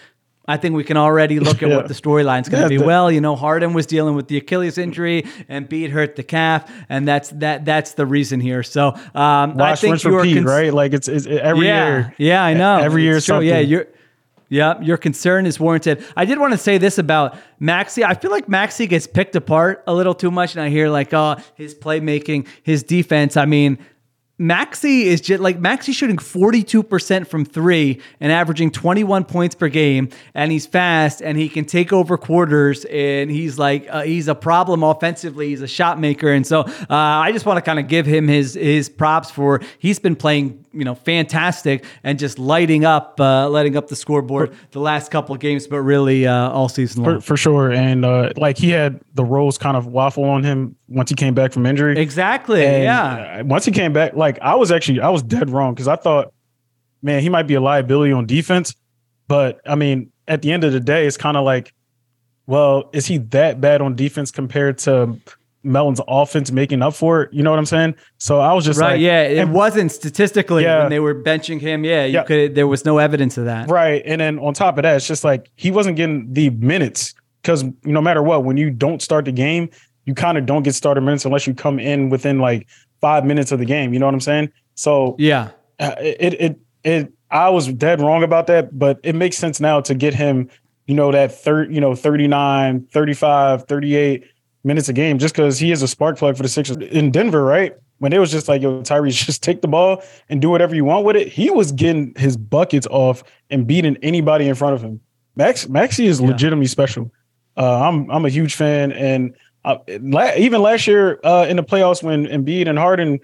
[SPEAKER 1] I think we can already [LAUGHS] look at yeah. what the storyline's going to yeah, be. Well, you know, Harden was dealing with the Achilles injury, and Embiid hurt the calf, and that's that. That's the reason here. So, um,
[SPEAKER 6] I think you're repeat, cons- right? Like it's, it's every
[SPEAKER 1] yeah,
[SPEAKER 6] year.
[SPEAKER 1] Yeah, I know.
[SPEAKER 6] Every year,
[SPEAKER 1] something. Yeah, you're yeah, your concern is warranted. I did want to say this about Maxey. I feel like Maxey gets picked apart a little too much, and I hear like, oh, his playmaking, his defense. I mean, Maxey is just like Maxey shooting 42% from three and averaging 21 points per game. And he's fast and he can take over quarters. And he's like, uh, he's a problem offensively. He's a shot maker. And so uh, I just want to kind of give him his, his props for he's been playing you know fantastic and just lighting up uh, lighting up the scoreboard the last couple of games but really uh, all season
[SPEAKER 6] long. for, for sure. And uh, like he had the roles kind of waffle on him once he came back from injury.
[SPEAKER 1] Exactly and yeah.
[SPEAKER 6] uh, once he came back like I was actually I was dead wrong because I thought man he might be a liability on defense. But I mean at the end of the day it's kind of like well is he that bad on defense compared to Melton's offense making up for it. You know what I'm saying? So I was just
[SPEAKER 1] right.
[SPEAKER 6] Like,
[SPEAKER 1] yeah, it and, wasn't statistically yeah, when they were benching him. Yeah, you yeah. could. There was no evidence of that.
[SPEAKER 6] Right, and then on top of that, it's just like he wasn't getting the minutes because no matter what, when you don't start the game, you kind of don't get starter minutes unless you come in within like five minutes of the game. You know what I'm saying? So
[SPEAKER 1] yeah,
[SPEAKER 6] uh, it it it. I was dead wrong about that, but it makes sense now to get him. You know that third, you know, 39, 35, 38 minutes a game just because he is a spark plug for the Sixers in Denver, right? When it was just like, yo, Tyrese, [LAUGHS] just take the ball and do whatever you want with it. He was getting his buckets off and beating anybody in front of him. Max Maxey is yeah. legitimately special. Uh, I'm I'm a huge fan, and uh, la- even last year uh, in the playoffs when Embiid and Harden,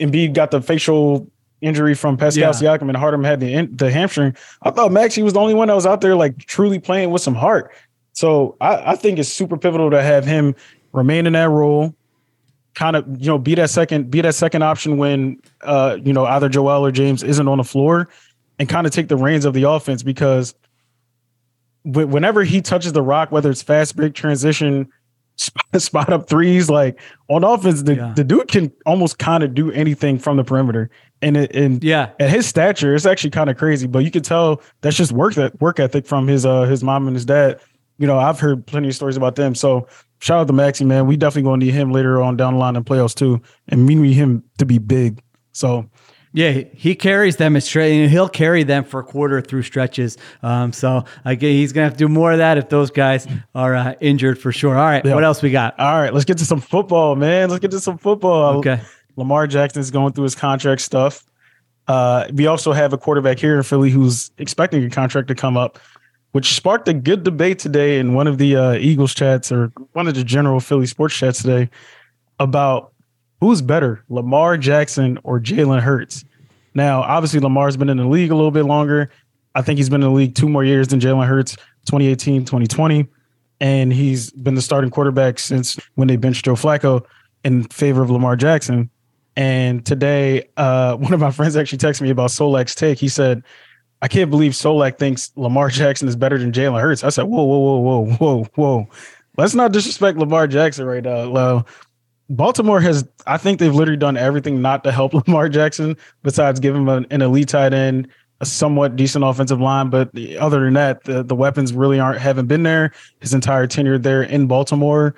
[SPEAKER 6] Embiid got the facial injury from Pascal yeah. Siakam and Harden had the the hamstring. I thought Maxey was the only one that was out there like truly playing with some heart. So I, I think it's super pivotal to have him remain in that role, kind of you know be that second be that second option when uh you know either Joel or James isn't on the floor, and kind of take the reins of the offense because whenever he touches the rock, whether it's fast break transition, [LAUGHS] spot up threes, like on offense, the, yeah. the dude can almost kind of do anything from the perimeter. And it, and
[SPEAKER 1] yeah,
[SPEAKER 6] at his stature, it's actually kind of crazy. But you can tell that's just work that work ethic from his uh his mom and his dad you know, I've heard plenty of stories about them. So shout out to Maxey, man. We definitely gonna need him later on down the line in playoffs too, and we need him to be big. So.
[SPEAKER 1] Yeah, he carries them straight. And he'll carry them for a quarter through stretches. Um, so again, he's gonna have to do more of that if those guys are uh, injured for sure. All right, what else we got?
[SPEAKER 6] All right, let's get to some football, man. Let's get to some football.
[SPEAKER 1] Okay.
[SPEAKER 6] Lamar Jackson is going through his contract stuff. Uh, we also have a quarterback here in Philly who's expecting a contract to come up which sparked a good debate today in one of the uh, Eagles chats or one of the general Philly sports chats today about who's better, Lamar Jackson or Jalen Hurts? Now, obviously, Lamar's been in the league a little bit longer. I think he's been in the league two more years than Jalen Hurts, 2018, 2020. And he's been the starting quarterback since when they benched Joe Flacco in favor of Lamar Jackson. And today, uh, [LAUGHS] one of my friends actually texted me about Solak's take. He said, I can't believe Solak thinks Lamar Jackson is better than Jalen Hurts. I said, whoa, whoa, whoa, whoa, whoa, whoa. Let's not disrespect Lamar Jackson right now. Baltimore has, I think they've literally done everything not to help [LAUGHS] Lamar Jackson, besides give him an, an elite tight end, a somewhat decent offensive line. But other than that, the, the weapons really aren't haven't been there his entire tenure there in Baltimore.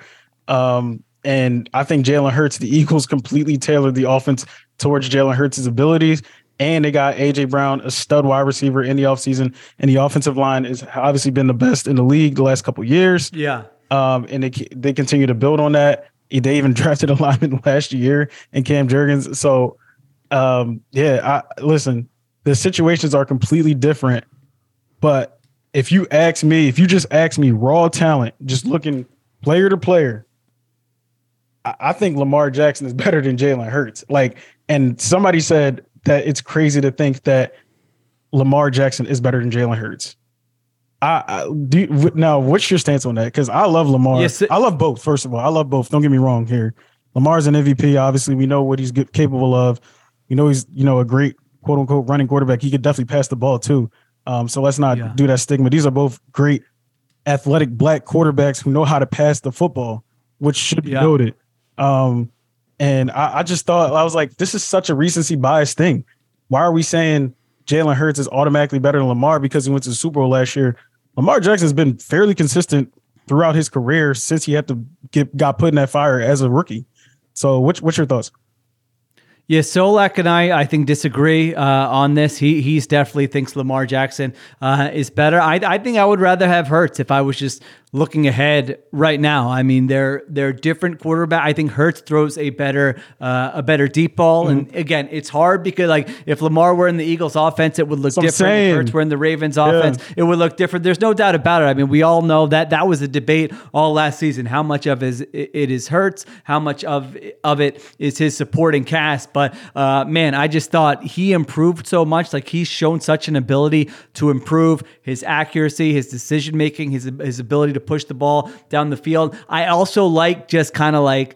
[SPEAKER 6] Um, and I think Jalen Hurts, the [LAUGHS] Eagles completely tailored the offense towards Jalen Hurts' abilities. And they got AJ Brown, a stud wide receiver in the offseason. And the offensive line has obviously been the best in the league the last couple years.
[SPEAKER 1] Yeah.
[SPEAKER 6] Um, and they they continue to build on that. They even [LAUGHS] drafted a lineman last year in Cam Jurgens. So um, yeah, I listen, the situations are completely different. But if you ask me, if you just ask me raw talent, just looking player to player, I, I think Lamar Jackson is better than Jalen Hurts. Like, and somebody said that it's crazy to think that Lamar Jackson is better than Jalen Hurts. I, I do now. What's your stance on that? Because I love Lamar. Yes, it, I love both. First of all, I love both. Don't get me wrong here. Lamar's an MVP. Obviously, we know what he's good, capable of. You know he's you know a great quote unquote running quarterback. He could definitely pass the ball too. Um, so let's not yeah. do that stigma. These are both great athletic black quarterbacks who know how to pass the football, which should be yeah. noted. Um, and I, I just thought I was like, this is such a recency bias thing. Why are we saying Jalen Hurts is automatically better than Lamar because he went to the Super Bowl last year? Lamar Jackson has been fairly consistent throughout his career since he had to get got put in that fire as a rookie. So, what's what's your thoughts?
[SPEAKER 1] Yeah, Solak and I, I think, disagree uh, on this. He he's definitely thinks Lamar Jackson uh, is better. I I think I would rather have Hurts if I was just looking ahead right now. I mean, they're they're different quarterback. I think Hurts throws a better uh, a better deep ball. Mm-hmm. And again, it's hard because like if Lamar were in the Eagles offense, it would look different. If Hurts were in the Ravens offense, yeah. it would look different. There's no doubt about it. I mean, we all know that that was a debate all last season. How much of is it is Hurts? How much of of it is his supporting cast? But uh, man, I just thought he improved so much. Like he's shown such an ability to improve his accuracy, his decision making, his his ability to push the ball down the field. I also like just kind of like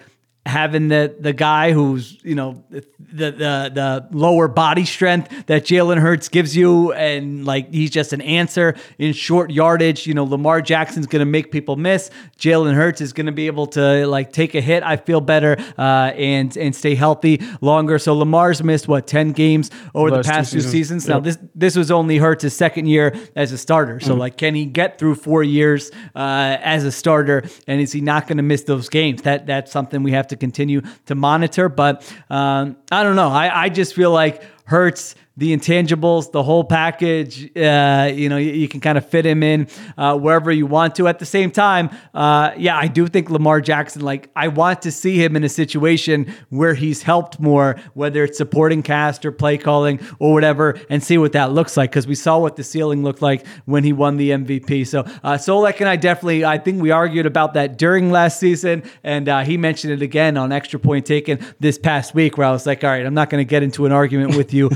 [SPEAKER 1] having the the guy who's you know the the the lower body strength that Jalen Hurts gives you, and like he's just an answer in short yardage. You know, Lamar Jackson's going to make people miss. Jalen Hurts is going to be able to like take a hit. I feel better uh, and and stay healthy longer. So Lamar's missed what ten games over the past two seasons. seasons. Yep. Now this this was only Hurts' second year as a starter. So mm like, can he get through four years uh, as a starter, and is he not going to miss those games? That that's something we have to continue to monitor. But um, I don't know. I, I just feel like Hurts the intangibles, the whole package. Uh, you know, you, you, can kind of fit him in uh, wherever you want to. At the same time, uh, yeah, I do think Lamar Jackson. Like, I want to see him in a situation where he's helped more, whether it's supporting cast or play calling or whatever, and see what that looks like. Because we saw what the ceiling looked like when he won the MVP. So uh, Solak and I definitely, I think we argued about that during last season, and uh, he mentioned it again on extra point taken this past week, where I was like, all right, I'm not going to get into an argument with you.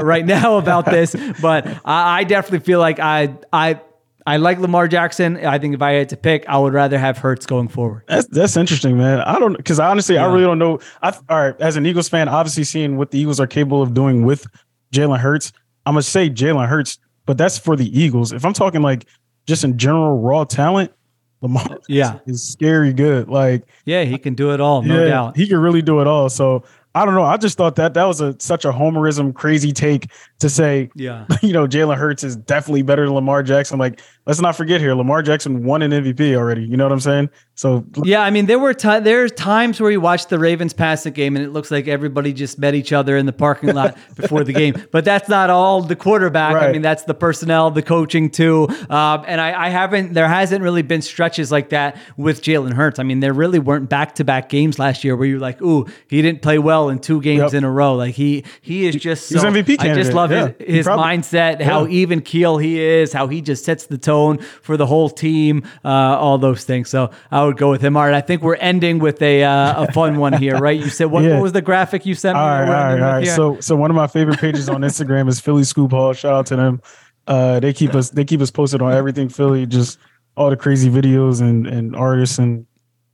[SPEAKER 1] Uh, [LAUGHS] right now about this, but I, I definitely feel like I I I like Lamar Jackson. I think if I had to pick, I would rather have Hurts going forward.
[SPEAKER 6] That's that's interesting, man. I don't because honestly, yeah. I really don't know. I all right, as an Eagles fan, obviously seeing what the Eagles are capable of doing with Jalen Hurts, I'm gonna say Jalen Hurts, but that's for the Eagles. If I'm talking like just in general raw talent, Lamar yeah is scary good. Like
[SPEAKER 1] yeah, he can do it all, no yeah, doubt.
[SPEAKER 6] He can really do it all. So I don't know. I just thought that that was a such a homerism crazy take to say, yeah, [LAUGHS] you know, Jalen Hurts is definitely better than Lamar Jackson. Like, let's not forget here, Lamar Jackson won an MVP already. You know what I'm saying? So
[SPEAKER 1] yeah, I mean, there were t- there's times where you watch the Ravens pass a game and it looks like everybody just met each other in the parking lot [LAUGHS] before the game. But that's not all the quarterback. Right. I mean, that's the personnel, the coaching too. Um, and I, I, haven't, there hasn't really been stretches like that with Jalen Hurts. I mean, there really weren't back to back games last year where you're like, ooh, he didn't play well in two games yep. in a row. Like he he is just so,
[SPEAKER 6] MVP candidate.
[SPEAKER 1] I just love yeah. his, his probably, mindset, yeah. how even keel he is, how he just sets the tone for the whole team, uh, all those things. So I would go with him. All right, I think we're ending with a uh, a fun one here, right? You said what,
[SPEAKER 6] Yeah.
[SPEAKER 1] what was the graphic you sent me?
[SPEAKER 6] All right, all right, all right. So, so one of my favorite pages on Instagram is Philly Scoop Hall. Shout out to them. Uh, they keep us they keep us posted on everything Philly, just all the crazy videos and and artists and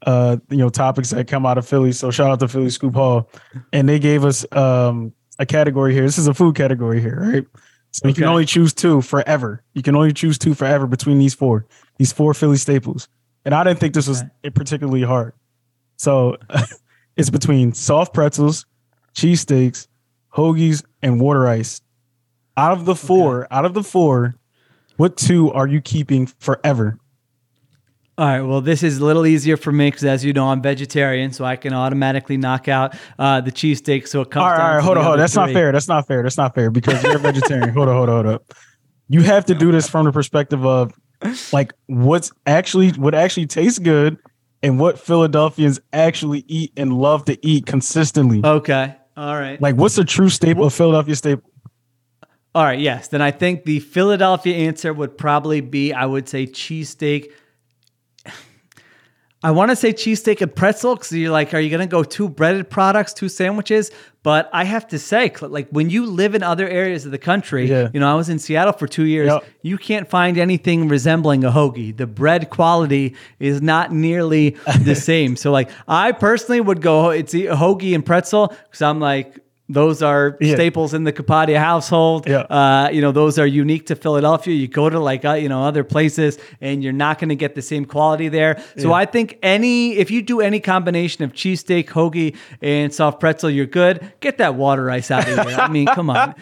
[SPEAKER 6] uh you know topics that come out of Philly. So shout out to Philly Scoop Hall, and they gave us um a category here. This is a food category here, right? So you can only choose two forever. You can only choose two forever between these four, these four Philly staples. And I didn't think this was particularly hard. So [LAUGHS] it's between soft pretzels, cheesesteaks, hoagies, and water ice. Out of the four, out of the four, what two are you keeping forever?
[SPEAKER 1] All right. Well, this is a little easier for me because, as you know, I'm vegetarian, so I can automatically knock out uh, the cheesesteak. So it comes.
[SPEAKER 6] All right, all right, hold on, hold on. That's not fair. That's not fair. That's not fair because you're a vegetarian. hold on, hold on, hold up. You have to do this from the perspective of like what's actually what actually tastes good and what Philadelphians actually eat and love to eat consistently.
[SPEAKER 1] Okay. All right.
[SPEAKER 6] Like what's a true staple of Philadelphia staple?
[SPEAKER 1] All right. Yes. Then I think the Philadelphia answer would probably be I would say cheesesteak. I want to say cheesesteak and pretzel because you're like, are you going to go two breaded products, two sandwiches? But I have to say, like when you live in other areas of the country,
[SPEAKER 6] Yeah.
[SPEAKER 1] you know, I was in Seattle for two years.
[SPEAKER 6] Yep.
[SPEAKER 1] You can't find anything resembling a hoagie. The bread quality is not nearly the [LAUGHS] same. So, like, I personally would go, it's a hoagie and pretzel because I'm like, those are
[SPEAKER 6] Yeah.
[SPEAKER 1] staples in the Kapadia household.
[SPEAKER 6] Yeah.
[SPEAKER 1] Uh, you know, those are unique to Philadelphia. You go to like, uh, you know, other places and you're not going to get the same quality there. So I think any, if you do any combination of cheesesteak, hoagie, and soft pretzel, you're good. Get that water ice out of here. I mean, come on.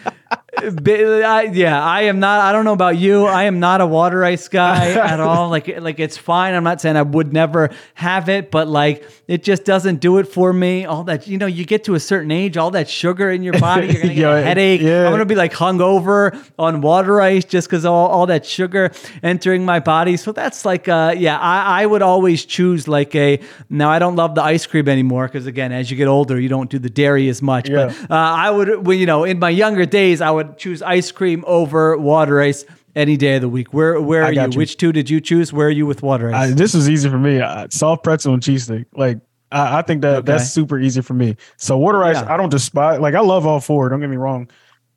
[SPEAKER 1] I, yeah, I am not. I don't know about you. I am not a water ice guy [LAUGHS] at all. Like, like it's fine. I'm not saying I would never have it, but like it just doesn't do it for me. All that you know, you get to a certain age, all that sugar in your body, you're gonna get [LAUGHS] a headache.
[SPEAKER 6] yeah.
[SPEAKER 1] I'm gonna be like hungover on water ice just because all, all that sugar entering my body. So that's like, uh, yeah, I, I would always choose like a. Now I don't love the ice cream anymore because again, as you get older, you don't do the dairy as much.
[SPEAKER 6] Yeah.
[SPEAKER 1] But uh, I would, well, you know, in my younger days, I would choose ice cream over water ice any day of the week. Where where are you?
[SPEAKER 6] you.
[SPEAKER 1] Which two did you choose? Where are you with water
[SPEAKER 6] I,
[SPEAKER 1] ice?
[SPEAKER 6] this is easy for me. Uh, soft pretzel and cheesesteak. Like I, I think that
[SPEAKER 1] Okay.
[SPEAKER 6] that's super easy for me. So water ice,
[SPEAKER 1] Yeah.
[SPEAKER 6] I don't despise. Like I love all four. Don't get me wrong.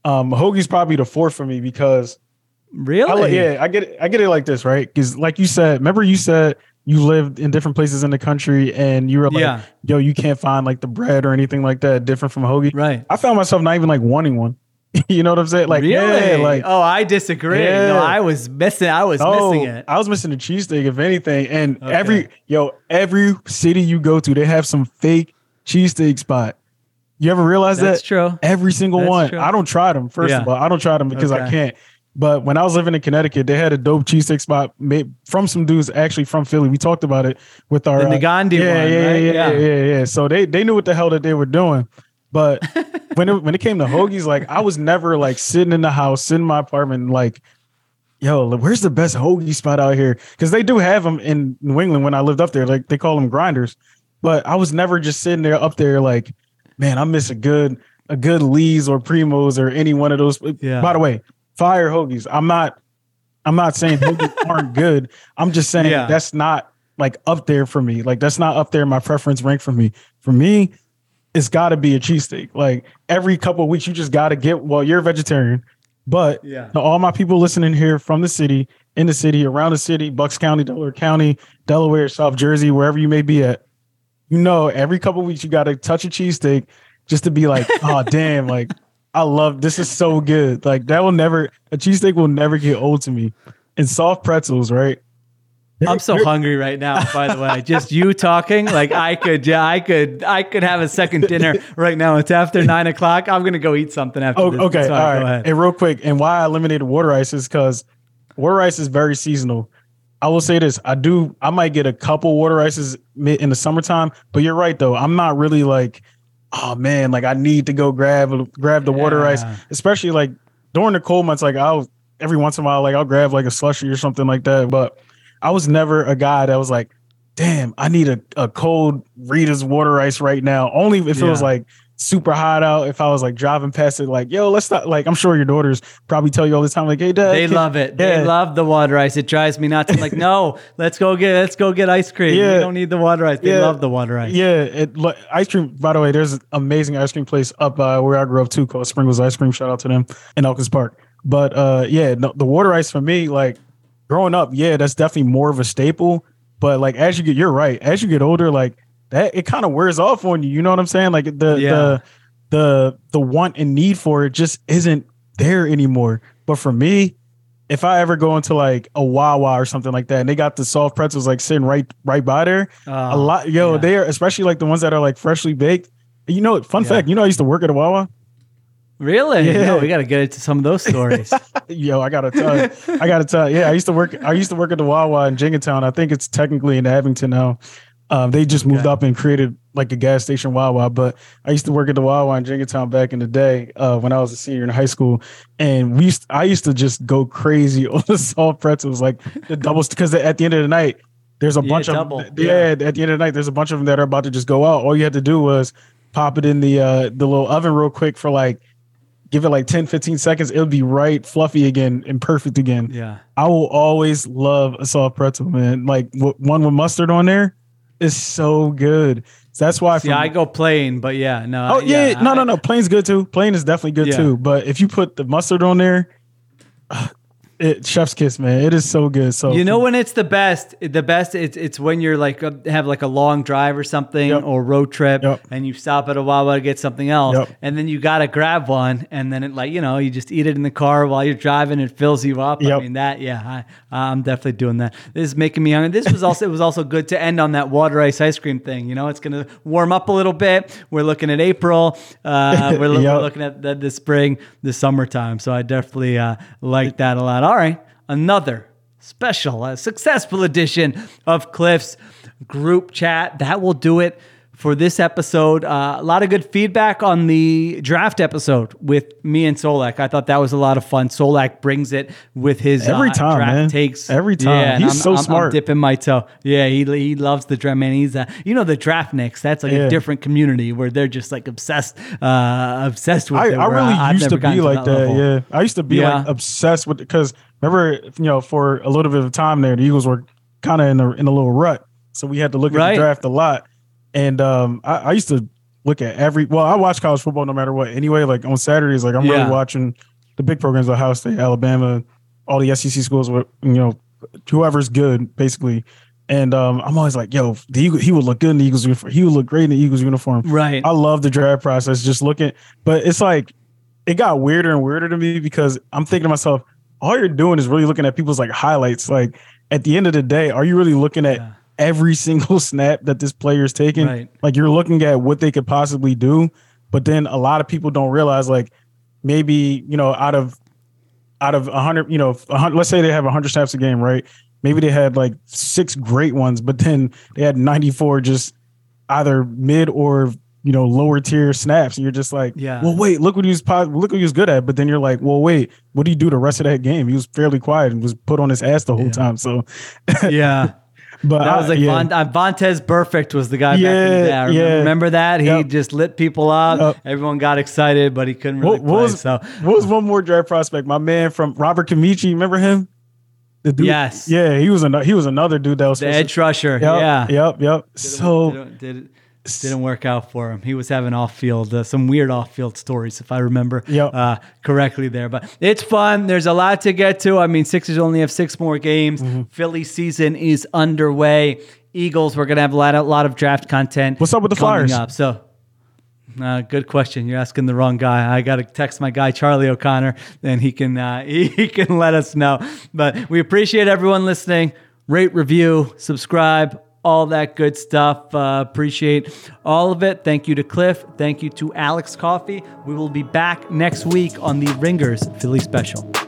[SPEAKER 6] Um, hoagie's probably the fourth for me because
[SPEAKER 1] really?
[SPEAKER 6] I yeah, I get it. I get it like this, right? Because like you said, remember you said you lived in different places in the country and you were like,
[SPEAKER 1] Yeah.
[SPEAKER 6] yo, you can't find like the bread or anything like that different from hoagie.
[SPEAKER 1] Right.
[SPEAKER 6] I found myself not even like wanting one. [LAUGHS] you know what I'm saying? Like,
[SPEAKER 1] really?
[SPEAKER 6] yeah, like
[SPEAKER 1] oh, I disagree.
[SPEAKER 6] Yeah.
[SPEAKER 1] No, I was missing. I was
[SPEAKER 6] Oh,
[SPEAKER 1] missing it.
[SPEAKER 6] I was missing the cheesesteak, if anything. And
[SPEAKER 1] Okay.
[SPEAKER 6] every yo, every city you go to, they have some fake cheesesteak spot. You ever realize
[SPEAKER 1] That's
[SPEAKER 6] that?
[SPEAKER 1] true.
[SPEAKER 6] Every single
[SPEAKER 1] That's
[SPEAKER 6] one.
[SPEAKER 1] true.
[SPEAKER 6] I don't try them. First
[SPEAKER 1] Yeah.
[SPEAKER 6] of all, I don't try them because I can't. But when I was living in Connecticut, they had a dope cheesesteak spot made from some dudes actually from Philly. We talked about it with our
[SPEAKER 1] The
[SPEAKER 6] uh,
[SPEAKER 1] Nagandi
[SPEAKER 6] yeah,
[SPEAKER 1] one,
[SPEAKER 6] yeah,
[SPEAKER 1] right?
[SPEAKER 6] yeah,
[SPEAKER 1] Yeah.
[SPEAKER 6] yeah, yeah, yeah. So they they knew what the hell that they were doing. But [LAUGHS] when it when it came to hoagies, like I was never like sitting in the house, sitting in my apartment, like, yo, where's the best hoagie spot out here? Because they do have them in New England when I lived up there. Like they call them grinders. But I was never just sitting there up there like, man, I miss a good a good Lee's or Primos or any one of those.
[SPEAKER 1] Yeah.
[SPEAKER 6] By the way, fire hoagies. I'm not I'm not saying hoagies [LAUGHS] aren't good. I'm just saying
[SPEAKER 1] Yeah.
[SPEAKER 6] that's not like up there for me. Like that's not up there in my preference rank for me. For me, it's got to be a cheesesteak. Like every couple of weeks, you just got to get. Well, you're a vegetarian, but
[SPEAKER 1] Yeah.
[SPEAKER 6] to all my people listening here from the city, in the city, around the city, Bucks County, Delaware County, Delaware, South Jersey, wherever you may be at, you know, every couple of weeks you got to touch a cheesesteak just to be like, [LAUGHS] oh damn, like I love this is so good. Like that will never a cheesesteak will never get old to me. And soft pretzels, right?
[SPEAKER 1] I'm so hungry right now. By the way, just you talking, like I could, yeah, I could, I could have a second [LAUGHS] dinner right now. It's after nine o'clock. I'm gonna go eat something after
[SPEAKER 6] Oh,
[SPEAKER 1] this.
[SPEAKER 6] okay,
[SPEAKER 1] It's
[SPEAKER 6] all
[SPEAKER 1] ahead.
[SPEAKER 6] And real quick, and why I eliminated water ice is because water ice is very seasonal. I will say this: I do, I might get a couple water ices in the summertime, but you're right though. I'm not really like, oh man, like I need to go grab grab the water ice, especially like during the cold months. Like I'll every once in a while, like I'll grab like a slushy or something like that. But I was never a guy that was like, damn, I need a, a cold Rita's water ice right now. Only if it was like super hot out, if I was like driving past it, like, yo, let's not like I'm sure your daughters probably tell you all the time, like, hey dad.
[SPEAKER 1] They love it.
[SPEAKER 6] Yeah.
[SPEAKER 1] They love the water ice. It drives me nuts. I'm like, [LAUGHS] no, let's go get let's go get ice cream.
[SPEAKER 6] Yeah.
[SPEAKER 1] We don't need the water ice. They
[SPEAKER 6] Yeah.
[SPEAKER 1] love the water ice.
[SPEAKER 6] Yeah, it ice cream. By the way, there's an amazing ice cream place up uh, where I grew up too, called Sprinkles Ice Cream. Shout out to them in Elkins Park. But uh, yeah, no, the water ice for me, like growing up, yeah, that's definitely more of a staple. But like as you get, you're right. As you get older, like that, it kind of wears off on you. You know what I'm saying? Like the
[SPEAKER 1] Yeah.
[SPEAKER 6] the the the want and need for it just isn't there anymore. But for me, if I ever go into like a Wawa or something like that, and they got the soft pretzels like sitting right right by there, a
[SPEAKER 1] Oh,
[SPEAKER 6] lot, yo,
[SPEAKER 1] yeah.
[SPEAKER 6] they are especially like the ones that are like freshly baked. You know, fun
[SPEAKER 1] Yeah.
[SPEAKER 6] fact, you know, I used to work at a Wawa.
[SPEAKER 1] Really?
[SPEAKER 6] Yeah.
[SPEAKER 1] No, we got to get into some of those stories. [LAUGHS]
[SPEAKER 6] Yo, I gotta tell you, I gotta tell yeah, I used to work, I used to work at the Wawa in Jenkintown. I think it's technically in Abington now. Um, they just moved
[SPEAKER 1] Okay.
[SPEAKER 6] up and created like a gas station Wawa, but I used to work at the Wawa in Jenkintown back in the day uh, when I was a senior in high school, and we used, I used to just go crazy [LAUGHS] on the salt pretzels, like the doubles, because at the end of the night, there's a
[SPEAKER 1] Yeah,
[SPEAKER 6] bunch
[SPEAKER 1] double,
[SPEAKER 6] of yeah. At the end of the night, there's a bunch of them that are about to just go out. All you had to do was pop it in the uh, the little oven real quick for like give it like 10 15 seconds it'll be right fluffy again and perfect again
[SPEAKER 1] yeah.
[SPEAKER 6] i will always love a soft pretzel man like w- one with mustard on there is so good that's why
[SPEAKER 1] Yeah,
[SPEAKER 6] from-
[SPEAKER 1] I go plain, but yeah, no.
[SPEAKER 6] oh yeah, no
[SPEAKER 1] I-
[SPEAKER 6] no no plain's good too plain is definitely good
[SPEAKER 1] Yeah.
[SPEAKER 6] too but if you put the mustard on there it chef's kiss man it is so good so
[SPEAKER 1] You know when it's the best? The best it's it's when you're like uh, have like a long drive or something
[SPEAKER 6] Yep.
[SPEAKER 1] or road trip
[SPEAKER 6] Yep.
[SPEAKER 1] and you stop at a Wawa to get something else
[SPEAKER 6] Yep.
[SPEAKER 1] and then you gotta grab one and then it like you know you just eat it in the car while you're driving it fills you up. I mean that yeah I I'm definitely doing that. This is making me hungry. This was also it was also good to end on that water ice ice cream thing. You know it's gonna warm up a little bit. We're looking at April. Uh, we're, [LAUGHS] we're looking at the, the spring, the summertime. So I definitely uh, like that a lot. All right, another special, uh, successful edition of Cliff's group chat. That will do it for this episode. Uh, a lot of good feedback on the draft episode with me and Solak. I thought that was a lot of fun. Solak brings it with his
[SPEAKER 6] Every
[SPEAKER 1] uh,
[SPEAKER 6] time, man.
[SPEAKER 1] takes
[SPEAKER 6] Every time.
[SPEAKER 1] and
[SPEAKER 6] He's so smart.
[SPEAKER 1] I'm dipping my toe. Yeah, he he loves the draft. Man, he's uh, you know the draft nicks. That's like a different community where they're just like obsessed, uh, obsessed with
[SPEAKER 6] I,
[SPEAKER 1] it.
[SPEAKER 6] I really
[SPEAKER 1] I've
[SPEAKER 6] used to be like that.
[SPEAKER 1] level.
[SPEAKER 6] Yeah, I used to be like obsessed with because remember, you know, for a little bit of time there, the Eagles were kind of in a in a little rut, so we had to look at the draft a lot. And um, I, I used to look at every. Well, I watch college football no matter what. Anyway, like on Saturdays, like I'm
[SPEAKER 1] Yeah.
[SPEAKER 6] really watching the big programs, Ohio State, Alabama, all the SEC schools. With you know, whoever's good, basically. And um, I'm always like, yo, the Eagle, he would look good in the Eagles uniform. He would look great in the Eagles uniform.
[SPEAKER 1] Right.
[SPEAKER 6] I love the draft process. Just looking, but it's like it got weirder and weirder to me because I'm thinking to myself, all you're doing is really looking at people's like highlights. Like at the end of the day, are you really looking at
[SPEAKER 1] Yeah.
[SPEAKER 6] Every [LAUGHS] single snap that this player is taking?
[SPEAKER 1] Right.
[SPEAKER 6] Like you're looking at what they could possibly do, but then a lot of people don't realize like maybe you know out of out of a hundred, you know, a hun- let's say they have a hundred snaps a game, right? Maybe they had like six great ones, but then they had 94 just either mid or you know lower tier snaps, and you're just like,
[SPEAKER 1] Yeah.
[SPEAKER 6] well, wait, look what he was look what he was good at, but then you're like, well, wait, what did he do the rest of that game? He was fairly quiet and was put on his ass the whole
[SPEAKER 1] Yeah.
[SPEAKER 6] time. So,
[SPEAKER 1] yeah. [LAUGHS]
[SPEAKER 6] but
[SPEAKER 1] That was
[SPEAKER 6] I-
[SPEAKER 1] like
[SPEAKER 6] yeah.
[SPEAKER 1] Von, uh, Vontaze Burfict was the guy back in the
[SPEAKER 6] Yeah,
[SPEAKER 1] day. I remember,
[SPEAKER 6] yeah.
[SPEAKER 1] remember that? He
[SPEAKER 6] Yep.
[SPEAKER 1] just lit people up.
[SPEAKER 6] Yep.
[SPEAKER 1] Everyone got excited, but he couldn't really
[SPEAKER 6] What, what
[SPEAKER 1] play.
[SPEAKER 6] was
[SPEAKER 1] so
[SPEAKER 6] what was one more draft prospect? My man from Robert Kamichi, remember him? The dude,
[SPEAKER 1] Yes.
[SPEAKER 6] yeah, he was another he was another dude that was
[SPEAKER 1] the edge rusher.
[SPEAKER 6] Yep,
[SPEAKER 1] yeah.
[SPEAKER 6] yep, yep. So
[SPEAKER 1] didn't, didn't, didn't work out for him. He was having off field, uh, some weird off field stories, if I remember
[SPEAKER 6] Yep.
[SPEAKER 1] uh, correctly there. But it's fun. There's a lot to get to. I mean, Sixers only have six more games.
[SPEAKER 6] Mm-hmm.
[SPEAKER 1] Philly season is underway. Eagles, we're gonna have a lot, a lot of draft content.
[SPEAKER 6] What's up with the Flyers?
[SPEAKER 1] Up. So. Uh, good question. You're asking the wrong guy. I got to text my guy Charlie O'Connor, and he can uh, [LAUGHS] he can let us know. But we appreciate everyone listening. Rate, review, subscribe, all that good stuff. Uh, appreciate all of it. Thank you to Cliff. Thank you to Alex Coffey. We will be back next week on the Ringers Philly Special.